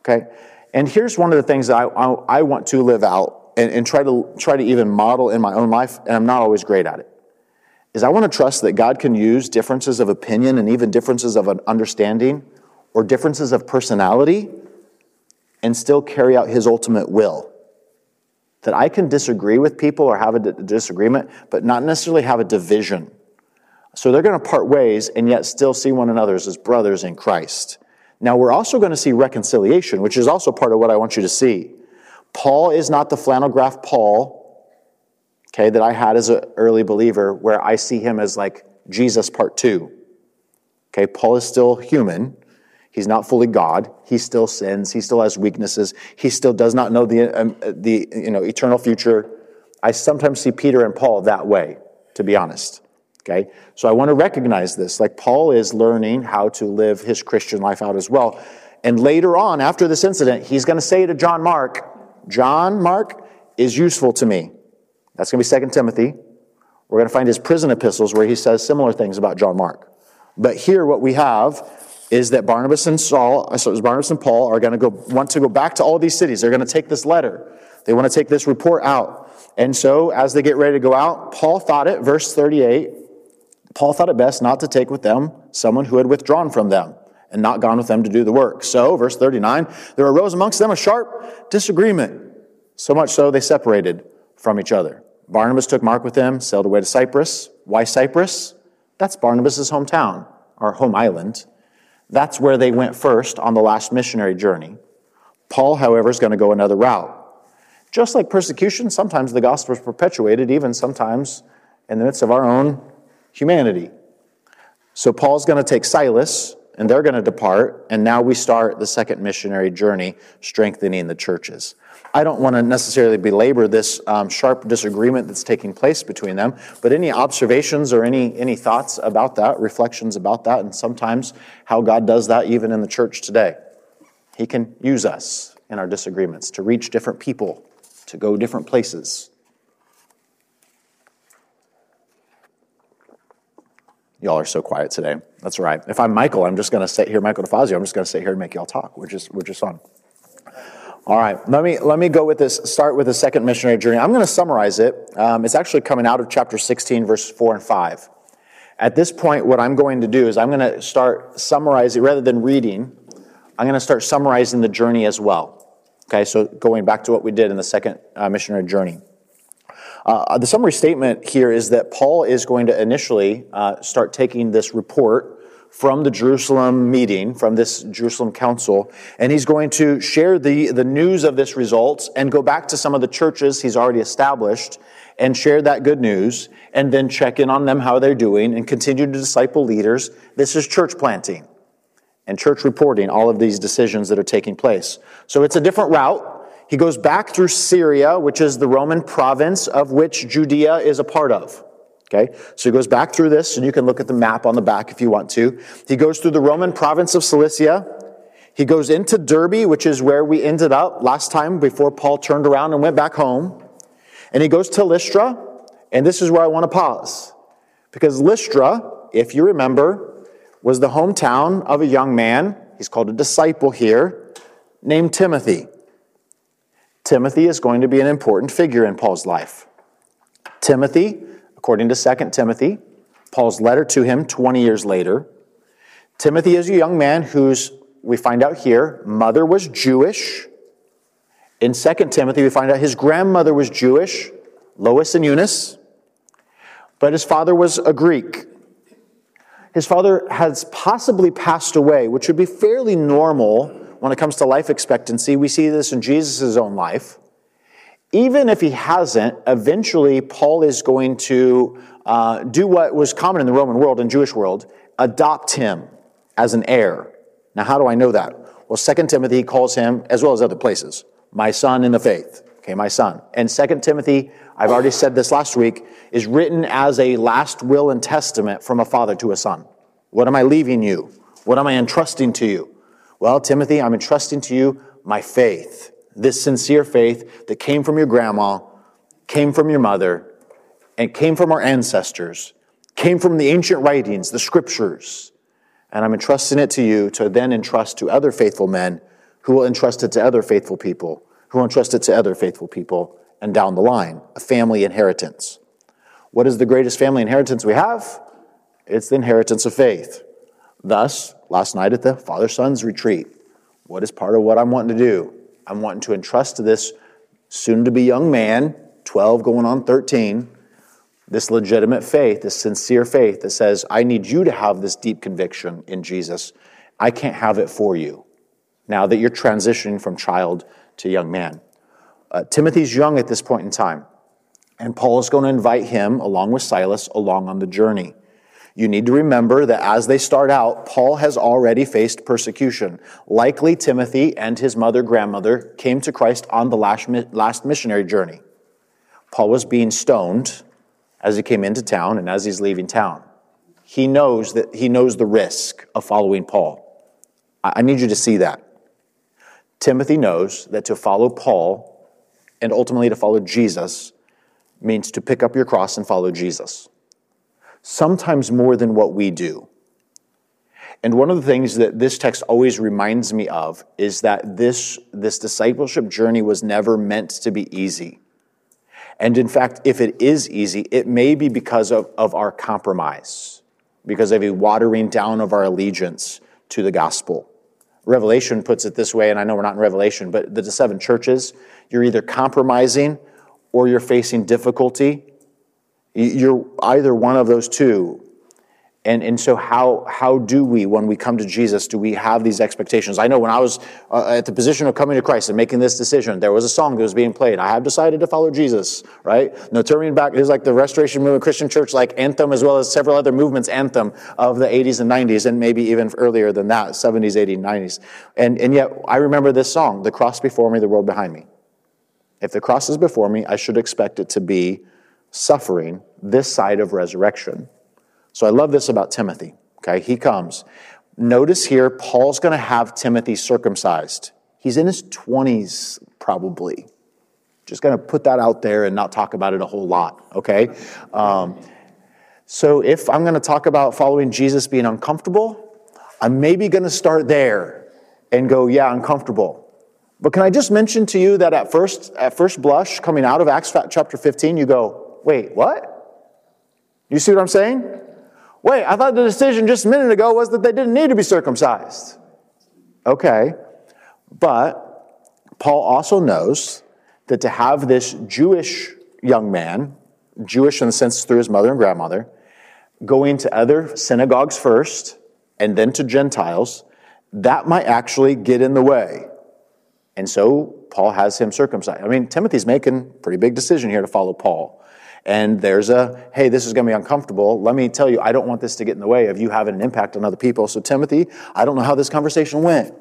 S2: Okay? And here's one of the things that I, I, I want to live out and, and try, to, try to even model in my own life, and I'm not always great at it is I want to trust that God can use differences of opinion and even differences of an understanding or differences of personality and still carry out his ultimate will. That I can disagree with people or have a disagreement, but not necessarily have a division. So they're going to part ways and yet still see one another as brothers in Christ. Now, we're also going to see reconciliation, which is also part of what I want you to see. Paul is not the flannel graph Paul okay, that I had as an early believer, where I see him as like Jesus part two. Okay, Paul is still human. He's not fully God. He still sins. He still has weaknesses. He still does not know the, um, the you know, eternal future. I sometimes see Peter and Paul that way, to be honest. Okay? So I want to recognize this. Like Paul is learning how to live his Christian life out as well. And later on, after this incident, he's going to say to John Mark, John Mark is useful to me. That's going to be 2 Timothy. We're going to find his prison epistles where he says similar things about John Mark. But here, what we have is that Barnabas and Saul, uh, so Barnabas and Paul are going to go want to go back to all these cities. They're going to take this letter. They want to take this report out. And so, as they get ready to go out, Paul thought it, verse 38, Paul thought it best not to take with them someone who had withdrawn from them and not gone with them to do the work. So, verse 39, there arose amongst them a sharp disagreement, so much so they separated from each other. Barnabas took Mark with him, sailed away to Cyprus. Why Cyprus? That's Barnabas' hometown, or home island. That's where they went first on the last missionary journey. Paul, however, is going to go another route. Just like persecution, sometimes the gospel is perpetuated, even sometimes in the midst of our own humanity. So Paul's going to take Silas, and they're going to depart, and now we start the second missionary journey, strengthening the churches. I don't want to necessarily belabor this um, sharp disagreement that's taking place between them, but any observations or any, any thoughts about that, reflections about that, and sometimes how God does that even in the church today. He can use us in our disagreements to reach different people, to go different places. Y'all are so quiet today. That's right. If I'm Michael, I'm just going to sit here, Michael DeFazio, I'm just going to sit here and make y'all talk, which is, which is fun. All right, let me, let me go with this, start with the second missionary journey. I'm going to summarize it. Um, it's actually coming out of chapter 16, verses 4 and 5. At this point, what I'm going to do is I'm going to start summarizing, rather than reading, I'm going to start summarizing the journey as well. Okay, so going back to what we did in the second uh, missionary journey. Uh, the summary statement here is that Paul is going to initially uh, start taking this report from the Jerusalem meeting, from this Jerusalem council, and he's going to share the, the news of this results and go back to some of the churches he's already established and share that good news and then check in on them how they're doing and continue to disciple leaders. This is church planting and church reporting, all of these decisions that are taking place. So it's a different route. He goes back through Syria, which is the Roman province of which Judea is a part of. Okay, so he goes back through this, and you can look at the map on the back if you want to. He goes through the Roman province of Cilicia. He goes into Derbe, which is where we ended up last time before Paul turned around and went back home. And he goes to Lystra, and this is where I want to pause. Because Lystra, if you remember, was the hometown of a young man, he's called a disciple here, named Timothy. Timothy is going to be an important figure in Paul's life. Timothy, according to 2 Timothy, Paul's letter to him 20 years later, Timothy is a young man whose, we find out here, mother was Jewish. In 2 Timothy, we find out his grandmother was Jewish, Lois and Eunice, but his father was a Greek. His father has possibly passed away, which would be fairly normal when it comes to life expectancy. We see this in Jesus' own life. Even if he hasn't, eventually Paul is going to uh, do what was common in the Roman world and Jewish world adopt him as an heir. Now, how do I know that? Well, 2 Timothy calls him, as well as other places, my son in the faith. Okay, my son. And 2 Timothy, I've already said this last week, is written as a last will and testament from a father to a son. What am I leaving you? What am I entrusting to you? Well, Timothy, I'm entrusting to you my faith, this sincere faith that came from your grandma, came from your mother, and came from our ancestors, came from the ancient writings, the scriptures. And I'm entrusting it to you to then entrust to other faithful men who will entrust it to other faithful people, who will entrust it to other faithful people, and down the line, a family inheritance. What is the greatest family inheritance we have? It's the inheritance of faith. Thus, last night at the Father Son's retreat, what is part of what I'm wanting to do? I'm wanting to entrust to this soon to be young man, 12 going on 13, this legitimate faith, this sincere faith that says, I need you to have this deep conviction in Jesus. I can't have it for you now that you're transitioning from child to young man. Uh, Timothy's young at this point in time, and Paul is going to invite him, along with Silas, along on the journey. You need to remember that as they start out, Paul has already faced persecution. Likely Timothy and his mother grandmother came to Christ on the last, last missionary journey. Paul was being stoned as he came into town and as he's leaving town. He knows that he knows the risk of following Paul. I need you to see that. Timothy knows that to follow Paul and ultimately to follow Jesus means to pick up your cross and follow Jesus sometimes more than what we do. And one of the things that this text always reminds me of is that this, this discipleship journey was never meant to be easy. And in fact, if it is easy, it may be because of, of our compromise, because of a watering down of our allegiance to the gospel. Revelation puts it this way, and I know we're not in Revelation, but the seven churches, you're either compromising or you're facing difficulty you're either one of those two. And, and so, how, how do we, when we come to Jesus, do we have these expectations? I know when I was uh, at the position of coming to Christ and making this decision, there was a song that was being played. I have decided to follow Jesus, right? No turning back. It was like the Restoration Movement Christian Church, like anthem, as well as several other movements, anthem of the 80s and 90s, and maybe even earlier than that, 70s, 80s, 90s. And, and yet, I remember this song, The Cross Before Me, the World Behind Me. If the cross is before me, I should expect it to be suffering this side of resurrection. So I love this about Timothy. Okay, he comes. Notice here, Paul's going to have Timothy circumcised. He's in his 20s, probably. Just going to put that out there and not talk about it a whole lot, okay? Um, So if I'm going to talk about following Jesus being uncomfortable, I'm maybe going to start there and go, yeah, uncomfortable. But can I just mention to you that at first, at first blush, coming out of Acts chapter 15, you go, wait, what? You see what I'm saying? Wait, I thought the decision just a minute ago was that they didn't need to be circumcised. Okay, but Paul also knows that to have this Jewish young man, Jewish in the sense through his mother and grandmother, going to other synagogues first and then to Gentiles, that might actually get in the way. And so Paul has him circumcised. I mean, Timothy's making a pretty big decision here to follow Paul. And there's a, hey, this is going to be uncomfortable. Let me tell you, I don't want this to get in the way of you having an impact on other people. So, Timothy, I don't know how this conversation went.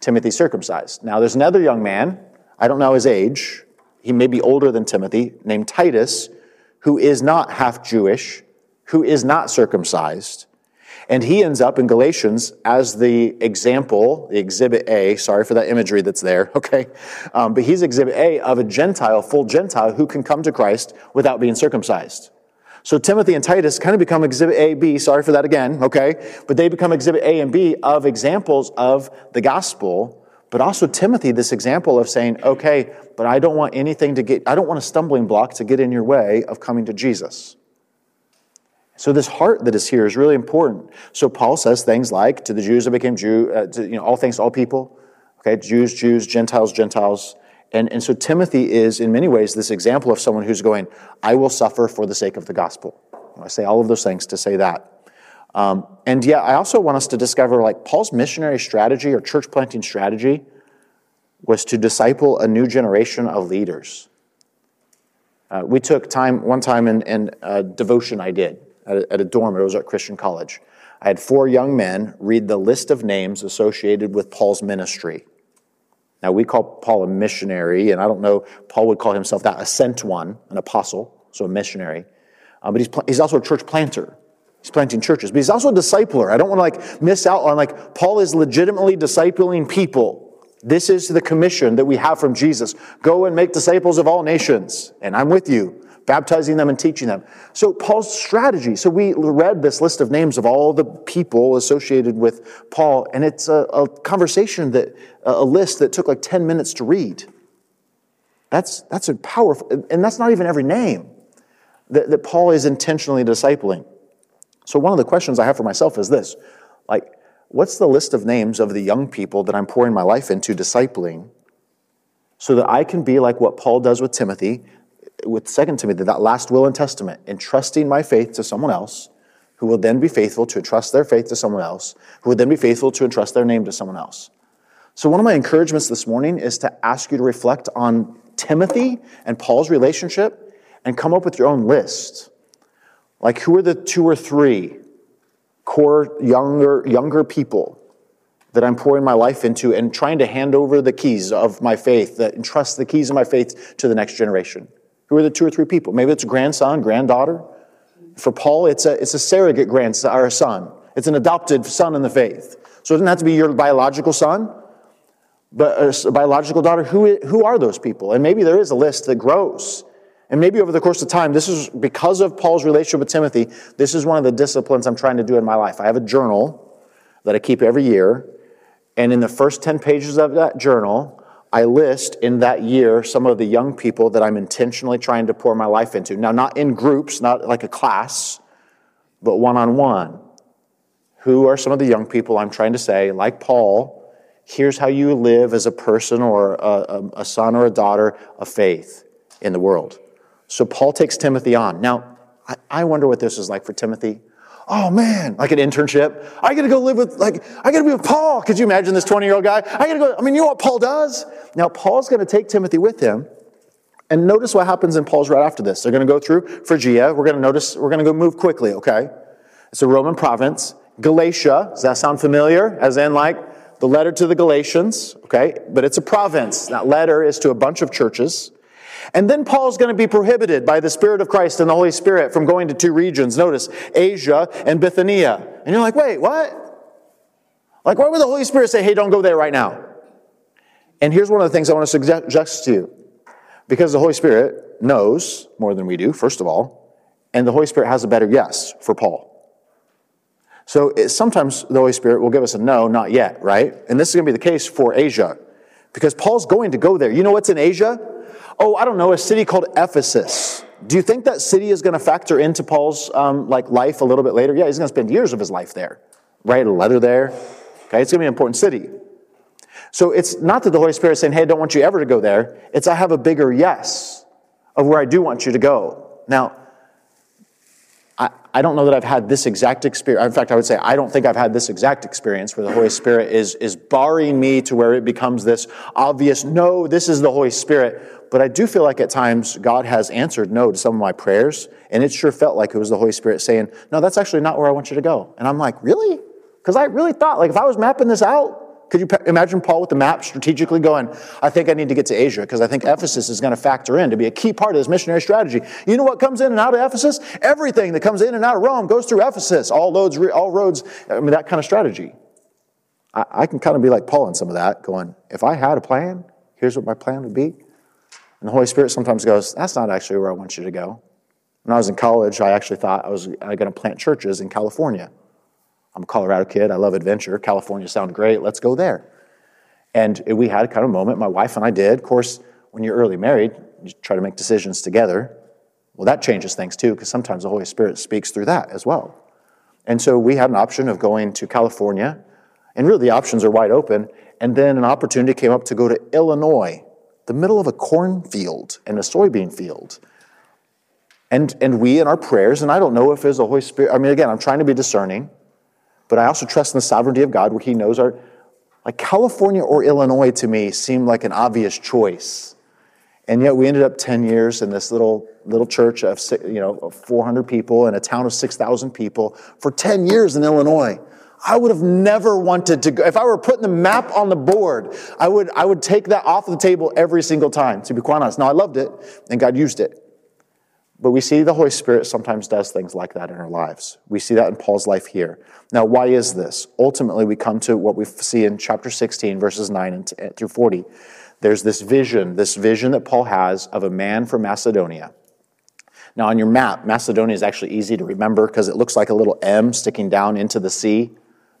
S2: Timothy circumcised. Now, there's another young man, I don't know his age, he may be older than Timothy, named Titus, who is not half Jewish, who is not circumcised. And he ends up in Galatians as the example, the exhibit A, sorry for that imagery that's there, [laughs] okay? Um, but he's exhibit A of a Gentile, full Gentile, who can come to Christ without being circumcised. So Timothy and Titus kind of become exhibit A, B, sorry for that again, okay? But they become exhibit A and B of examples of the gospel. But also Timothy, this example of saying, okay, but I don't want anything to get, I don't want a stumbling block to get in your way of coming to Jesus. So this heart that is here is really important. So Paul says things like, to the Jews that became Jew, uh, to, you know, all things all people. Okay, Jews, Jews, Gentiles, Gentiles. And, and so Timothy is, in many ways, this example of someone who's going, I will suffer for the sake of the gospel. I say all of those things to say that. Um, and yeah, I also want us to discover like Paul's missionary strategy or church planting strategy was to disciple a new generation of leaders. Uh, we took time one time in, in a devotion I did at a, at a dorm. It was at Christian College. I had four young men read the list of names associated with Paul's ministry. Now, we call Paul a missionary, and I don't know, Paul would call himself that, a sent one, an apostle, so a missionary. Um, but he's, he's also a church planter. He's planting churches, but he's also a discipler. I don't want to like miss out on like Paul is legitimately discipling people. This is the commission that we have from Jesus. Go and make disciples of all nations. And I'm with you baptizing them and teaching them. So, Paul's strategy. So, we read this list of names of all the people associated with Paul, and it's a, a conversation that, a list that took like 10 minutes to read. That's, that's a powerful, and that's not even every name that, that Paul is intentionally discipling. So, one of the questions I have for myself is this like, what's the list of names of the young people that I'm pouring my life into discipling so that I can be like what Paul does with Timothy with Second Timothy, that last will and testament, entrusting my faith to someone else, who will then be faithful to entrust their faith to someone else, who will then be faithful to entrust their name to someone else. So, one of my encouragements this morning is to ask you to reflect on Timothy and Paul's relationship and come up with your own list. Like, who are the two or three core younger, younger people that I'm pouring my life into and trying to hand over the keys of my faith, that entrust the keys of my faith to the next generation? Who are the two or three people? Maybe it's grandson, granddaughter. For Paul, it's a, it's a surrogate grandson or a son. It's an adopted son in the faith. So it doesn't have to be your biological son, but a biological daughter. Who, who are those people? And maybe there is a list that grows. And maybe over the course of time, this is because of Paul's relationship with Timothy, this is one of the disciplines I'm trying to do in my life. I have a journal that I keep every year. And in the first 10 pages of that journal, I list in that year some of the young people that I'm intentionally trying to pour my life into. Now, not in groups, not like a class, but one on one. Who are some of the young people I'm trying to say, like Paul, here's how you live as a person or a, a, son or a daughter of faith in the world. So Paul takes Timothy on. Now, I, I wonder what this is like for Timothy oh man, like an internship. I gotta go live with, like, I gotta be with Paul. Could you imagine this 20 year old guy? I gotta go, I mean, you know what Paul does? Now, Paul's gonna take Timothy with him. And notice what happens in Paul's right after this. They're gonna go through Phrygia. We're gonna notice, we're gonna go move quickly, okay? It's a Roman province. Galatia, does that sound familiar? As in, like, the letter to the Galatians, okay? But it's a province. That letter is to a bunch of churches. And then Paul's going to be prohibited by the Spirit of Christ and the Holy Spirit from going to two regions. Notice Asia and Bithynia. And you're like, wait, what? Like, why would the Holy Spirit say, hey, don't go there right now? And here's one of the things I want to suggest to you. Because the Holy Spirit knows more than we do, first of all, and the Holy Spirit has a better yes for Paul. So it, sometimes the Holy Spirit will give us a no, not yet, right? And this is going to be the case for Asia because Paul's going to go there. You know what's in Asia? Oh, I don't know, a city called Ephesus. Do you think that city is going to factor into Paul's um, like life a little bit later? Yeah, he's going to spend years of his life there. Write a letter there. Okay, it's going to be an important city. So it's not that the Holy Spirit is saying, "Hey, I don't want you ever to go there." It's I have a bigger yes of where I do want you to go. Now, I, I don't know that I've had this exact experience. In fact, I would say I don't think I've had this exact experience where the Holy Spirit is, is barring me to where it becomes this obvious, no, this is the Holy Spirit. But I do feel like at times God has answered no to some of my prayers, and it sure felt like it was the Holy Spirit saying, no, that's actually not where I want you to go. And I'm like, really? Because I really thought, like, if I was mapping this out, could you imagine Paul with the map strategically going, I think I need to get to Asia because I think Ephesus is going to factor in to be a key part of this missionary strategy. You know what comes in and out of Ephesus? Everything that comes in and out of Rome goes through Ephesus. All roads, all roads, I mean, that kind of strategy. I, I can kind of be like Paul in some of that, going, if I had a plan, here's what my plan would be. And the Holy Spirit sometimes goes, that's not actually where I want you to go. When I was in college, I actually thought I was going to plant churches in California. I'm a Colorado kid. I love adventure. California sounded great. Let's go there. And we had kind of moment, my wife and I did. Of course, when you're early married, you try to make decisions together. Well, that changes things too, because sometimes the Holy Spirit speaks through that as well. And so we had an option of going to California, and really the options are wide open. And then an opportunity came up to go to Illinois, the middle of a cornfield and a soybean field. And, and we, in our prayers, and I don't know if there's the Holy Spirit, I mean, again, I'm trying to be discerning. But I also trust in the sovereignty of God where He knows our, like California or Illinois to me seemed like an obvious choice. And yet we ended up 10 years in this little, little church of, you know, 400 people in a town of 6,000 people for 10 years in Illinois. I would have never wanted to go. If I were putting the map on the board, I would, I would take that off the table every single time, to be quite honest. Now, I loved it, and God used it. But we see the Holy Spirit sometimes does things like that in our lives. We see that in Paul's life here. Now, why is this? Ultimately, we come to what we see in chapter 16, verses 9 and eh, through 40. There's this vision, this vision that Paul has of a man from Macedonia. Now, on your map, Macedonia is actually easy to remember because it looks like a little M sticking down into the sea.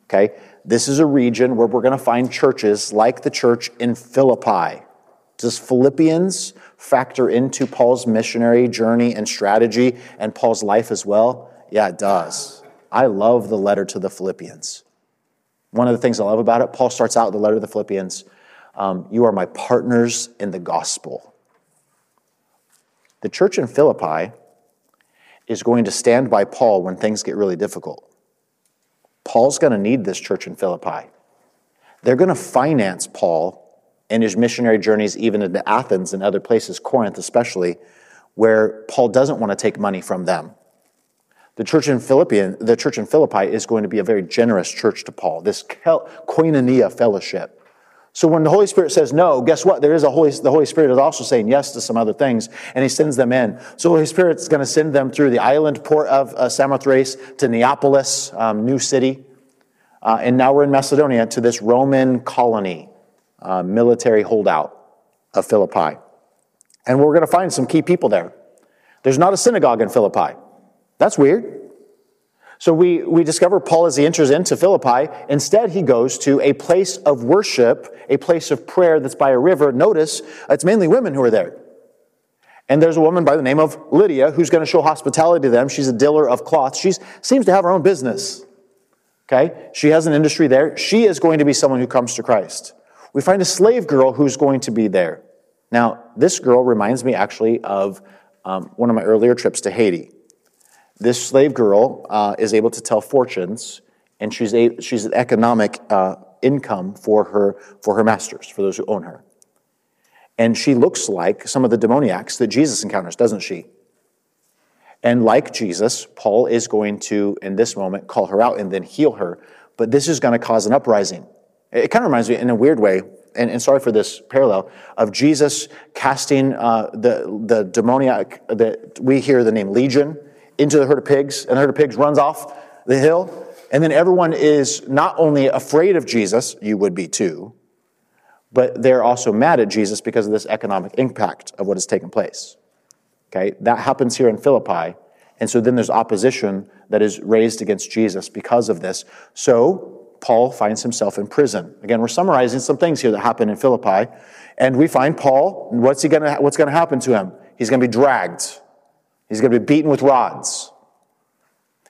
S2: Okay? This is a region where we're going to find churches like the church in Philippi. Does Philippians factor into Paul's missionary journey and strategy and Paul's life as well? Yeah, it does. I love the letter to the Philippians. One of the things I love about it, Paul starts out the letter to the Philippians um, You are my partners in the gospel. The church in Philippi is going to stand by Paul when things get really difficult. Paul's going to need this church in Philippi. They're going to finance Paul and his missionary journeys even into Athens and other places, Corinth especially, where Paul doesn't want to take money from them. The church in Philippian, the church in Philippi is going to be a very generous church to Paul, this koinonia fellowship. So when the Holy Spirit says no, guess what? There is a Holy, the Holy Spirit is also saying yes to some other things, and He sends them in. So the Holy Spirit is going to send them through the island port of uh, Samothrace to Neapolis, um, new city, uh, and now we're in Macedonia to this Roman colony uh, military holdout of Philippi. And we're going to find some key people there. There's not a synagogue in Philippi. That's weird. So we, we discover Paul as he enters into Philippi, instead he goes to a place of worship, a place of prayer that's by a river. Notice it's mainly women who are there. And there's a woman by the name of Lydia who's going to show hospitality to them. She's a dealer of cloth. She seems to have her own business. Okay? She has an industry there. She is going to be someone who comes to Christ we find a slave girl who's going to be there. Now, this girl reminds me actually of um, one of my earlier trips to Haiti. This slave girl uh, is able to tell fortunes, and she's, a, she's an economic uh, income for her, for her masters, for those who own her. And she looks like some of the demoniacs that Jesus encounters, doesn't she? And like Jesus, Paul is going to, in this moment, call her out and then heal her. But this is going to cause an uprising. It kind of reminds me, in a weird way, and, and sorry for this parallel, of Jesus casting uh, the, the demoniac, that we hear the name Legion, into the herd of pigs, and the herd of pigs runs off the hill. And then everyone is not only afraid of Jesus, you would be too, but they're also mad at Jesus because of this economic impact of what has taken place. Okay, that happens here in Philippi, And so then there's opposition that is raised against Jesus because of this. So Paul finds himself in prison. Again, we're summarizing some things here that happen in Philippi. And we find Paul, what's, he gonna, what's going to happen to him? He's going to be dragged. He's going to be beaten with rods.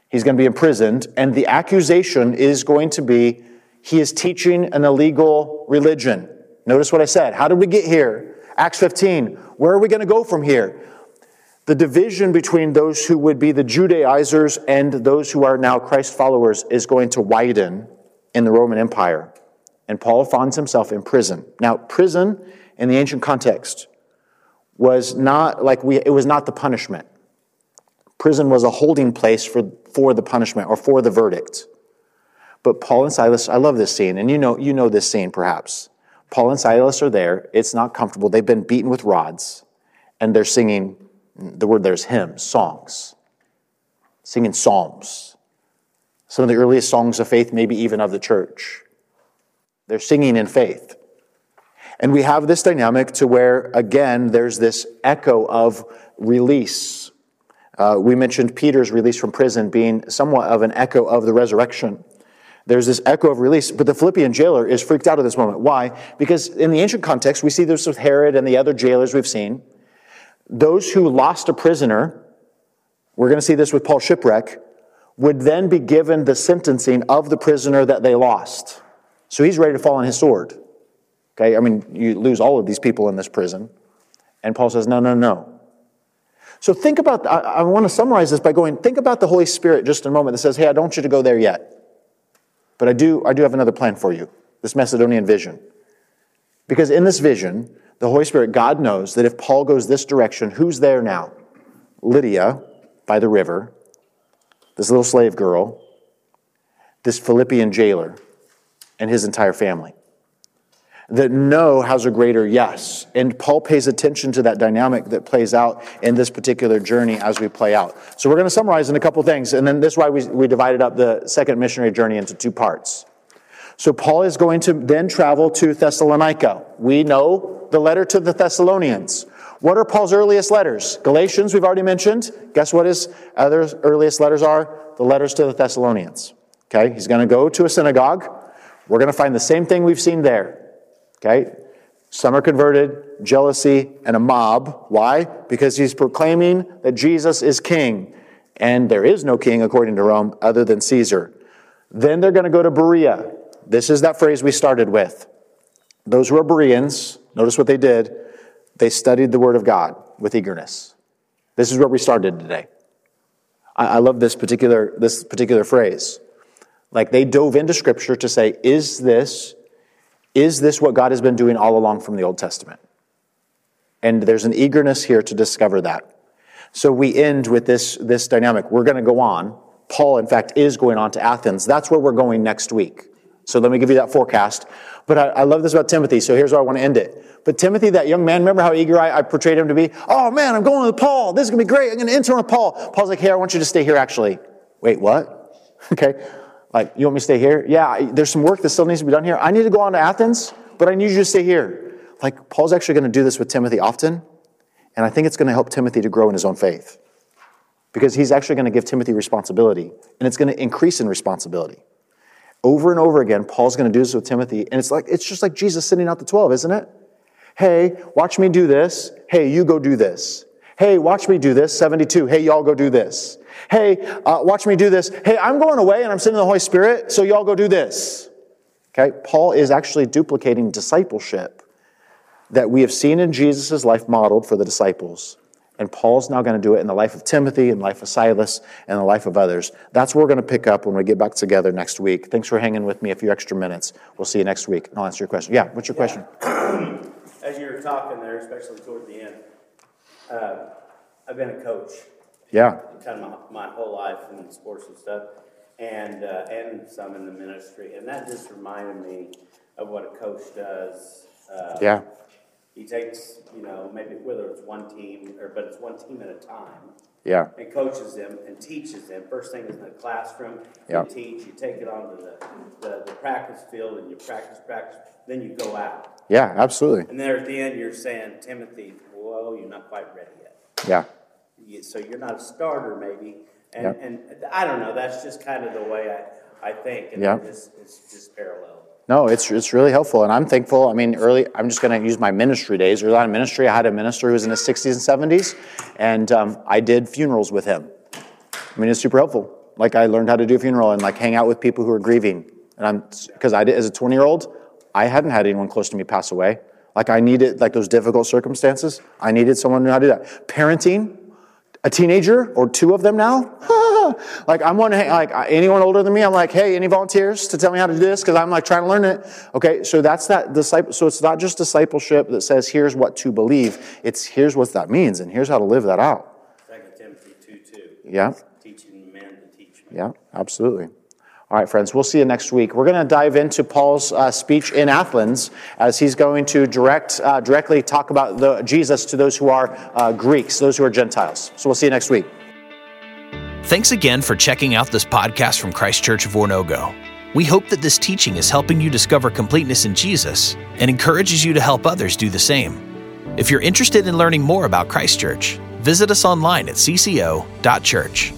S2: He's going to be imprisoned. And the accusation is going to be he is teaching an illegal religion. Notice what I said. How did we get here? Acts 15. Where are we going to go from here? The division between those who would be the Judaizers and those who are now Christ followers is going to widen in the Roman Empire. And Paul finds himself in prison. Now, prison in the ancient context was not like we, it was not the punishment. Prison was a holding place for, for the punishment or for the verdict. But Paul and Silas, I love this scene, and you know, you know this scene perhaps. Paul and Silas are there. It's not comfortable. They've been beaten with rods, and they're singing the word there's hymns, songs, singing psalms. Some of the earliest songs of faith, maybe even of the church. They're singing in faith. And we have this dynamic to where, again, there's this echo of release. Uh, we mentioned Peter's release from prison being somewhat of an echo of the resurrection. There's this echo of release, but the Philippian jailer is freaked out at this moment. Why? Because in the ancient context, we see this with Herod and the other jailers we've seen. Those who lost a prisoner, we're going to see this with Paul Shipwreck, would then be given the sentencing of the prisoner that they lost. So he's ready to fall on his sword. Okay, I mean, you lose all of these people in this prison. And Paul says, no, no, no. So think about, I, I want to summarize this by going, think about the Holy Spirit just in a moment that says, hey, I don't want you to go there yet. But I do, I do have another plan for you this Macedonian vision. Because in this vision, the Holy Spirit, God knows that if Paul goes this direction, who's there now? Lydia by the river, this little slave girl, this Philippian jailer, and his entire family that no has a greater yes. And Paul pays attention to that dynamic that plays out in this particular journey as we play out. So we're going to summarize in a couple things, and then this is why we, we divided up the second missionary journey into two parts. So Paul is going to then travel to Thessalonica. We know the letter to the Thessalonians. What are Paul's earliest letters? Galatians, we've already mentioned. Guess what his other earliest letters are? The letters to the Thessalonians. Okay, he's going to go to a synagogue. We're going to find the same thing we've seen there Okay? Some are converted, jealousy, and a mob. Why? Because he's proclaiming that Jesus is king. And there is no king, according to Rome, other than Caesar. Then they're going to go to Berea. This is that phrase we started with. Those who are Bereans, notice what they did. They studied the Word of God with eagerness. This is where we started today. I, I love this particular, this particular phrase. Like they dove into Scripture to say, is this is this what God has been doing all along from the Old Testament? And there's an eagerness here to discover that. So we end with this, this dynamic. We're going to go on. Paul, in fact, is going on to Athens. That's where we're going next week. So let me give you that forecast. But I, I love this about Timothy, so here's where I want to end it. But Timothy, that young man, remember how eager I, I portrayed him to be? Oh man, I'm going with Paul. This is going to be great. I'm going to intern with Paul. Paul's like, hey, I want you to stay here actually. Wait, what? [laughs] Okay. Like, you want me to stay here? Yeah, there's some work that still needs to be done here. I need to go on to Athens, but I need you to stay here. Like, Paul's actually going to do this with Timothy often, and I think it's going to help Timothy to grow in his own faith. Because he's actually going to give Timothy responsibility, and it's going to increase in responsibility. Over and over again, Paul's going to do this with Timothy, and it's like it's just like Jesus sending out the 12, isn't it? Hey, watch me do this. Hey, you go do this. Hey, watch me do this. 72. Hey, y'all go do this. Hey, uh, watch me do this. Hey, I'm going away and I'm sending the Holy Spirit, so y'all go do this. Okay, Paul is actually duplicating discipleship that we have seen in Jesus' life modeled for the disciples. And Paul's now going to do it in the life of Timothy, in the life of Silas, and the life of others. That's what we're going to pick up when we get back together next week. Thanks for hanging with me a few extra minutes. We'll see you next week. And I'll answer your question. Yeah, what's your yeah.
S4: question? [clears throat] As you were talking there, especially toward the end, uh, I've been a coach
S2: yeah.
S4: Kind of my, my whole life in sports and stuff, and uh, and some in the ministry, and that just reminded me of what a coach does.
S2: Uh, yeah.
S4: He takes, you know, maybe whether it's one team or but it's one team at a time.
S2: Yeah.
S4: And coaches them and teaches them. First thing is in the classroom.
S2: Yeah.
S4: You teach. You take it onto the, the, the practice field and you practice, practice. Then you go out.
S2: Yeah, absolutely.
S4: And then at the end, you're saying, Timothy, whoa, you're not quite ready yet.
S2: Yeah
S4: you, so you're not a starter maybe. And,
S2: Yep.
S4: and I don't know, that's just kind of the way I, I think, and
S2: Yep.
S4: it's, it's just parallel.
S2: No, it's, it's really helpful, and I'm thankful. I mean, early, I'm just going to use my ministry days. Early on in ministry, I had a minister who was in his 60s and 70s, and um, I did funerals with him. I mean, it's super helpful. Like, I learned how to do a funeral and like hang out with people who are grieving. And I'm, because I did, as a 20 year old, I hadn't had anyone close to me pass away. Like, I needed, like those difficult circumstances, I needed someone who knew how to do that. Parenting, a teenager or two of them now. [laughs] like I'm one, like anyone older than me, I'm like, hey, any volunteers to tell me how to do this? Because I'm like trying to learn it. Okay, so that's that disciple. So it's not just discipleship that says here's what to believe. It's here's what that means and here's how to live that out.
S4: Second Timothy two two,
S2: Yeah,
S4: teaching men to teach men.
S2: yeah, absolutely. All right, friends, we'll see you next week. We're going to dive into Paul's uh, speech in Athens as he's going to direct, uh, directly talk about the, Jesus to those who are uh, Greeks, those who are Gentiles. So we'll see you next week.
S1: Thanks again for checking out this podcast from Christ Church of Oronogo. We hope that this teaching is helping you discover completeness in Jesus and encourages you to help others do the same. If you're interested in learning more about Christ Church, visit us online at cco.church.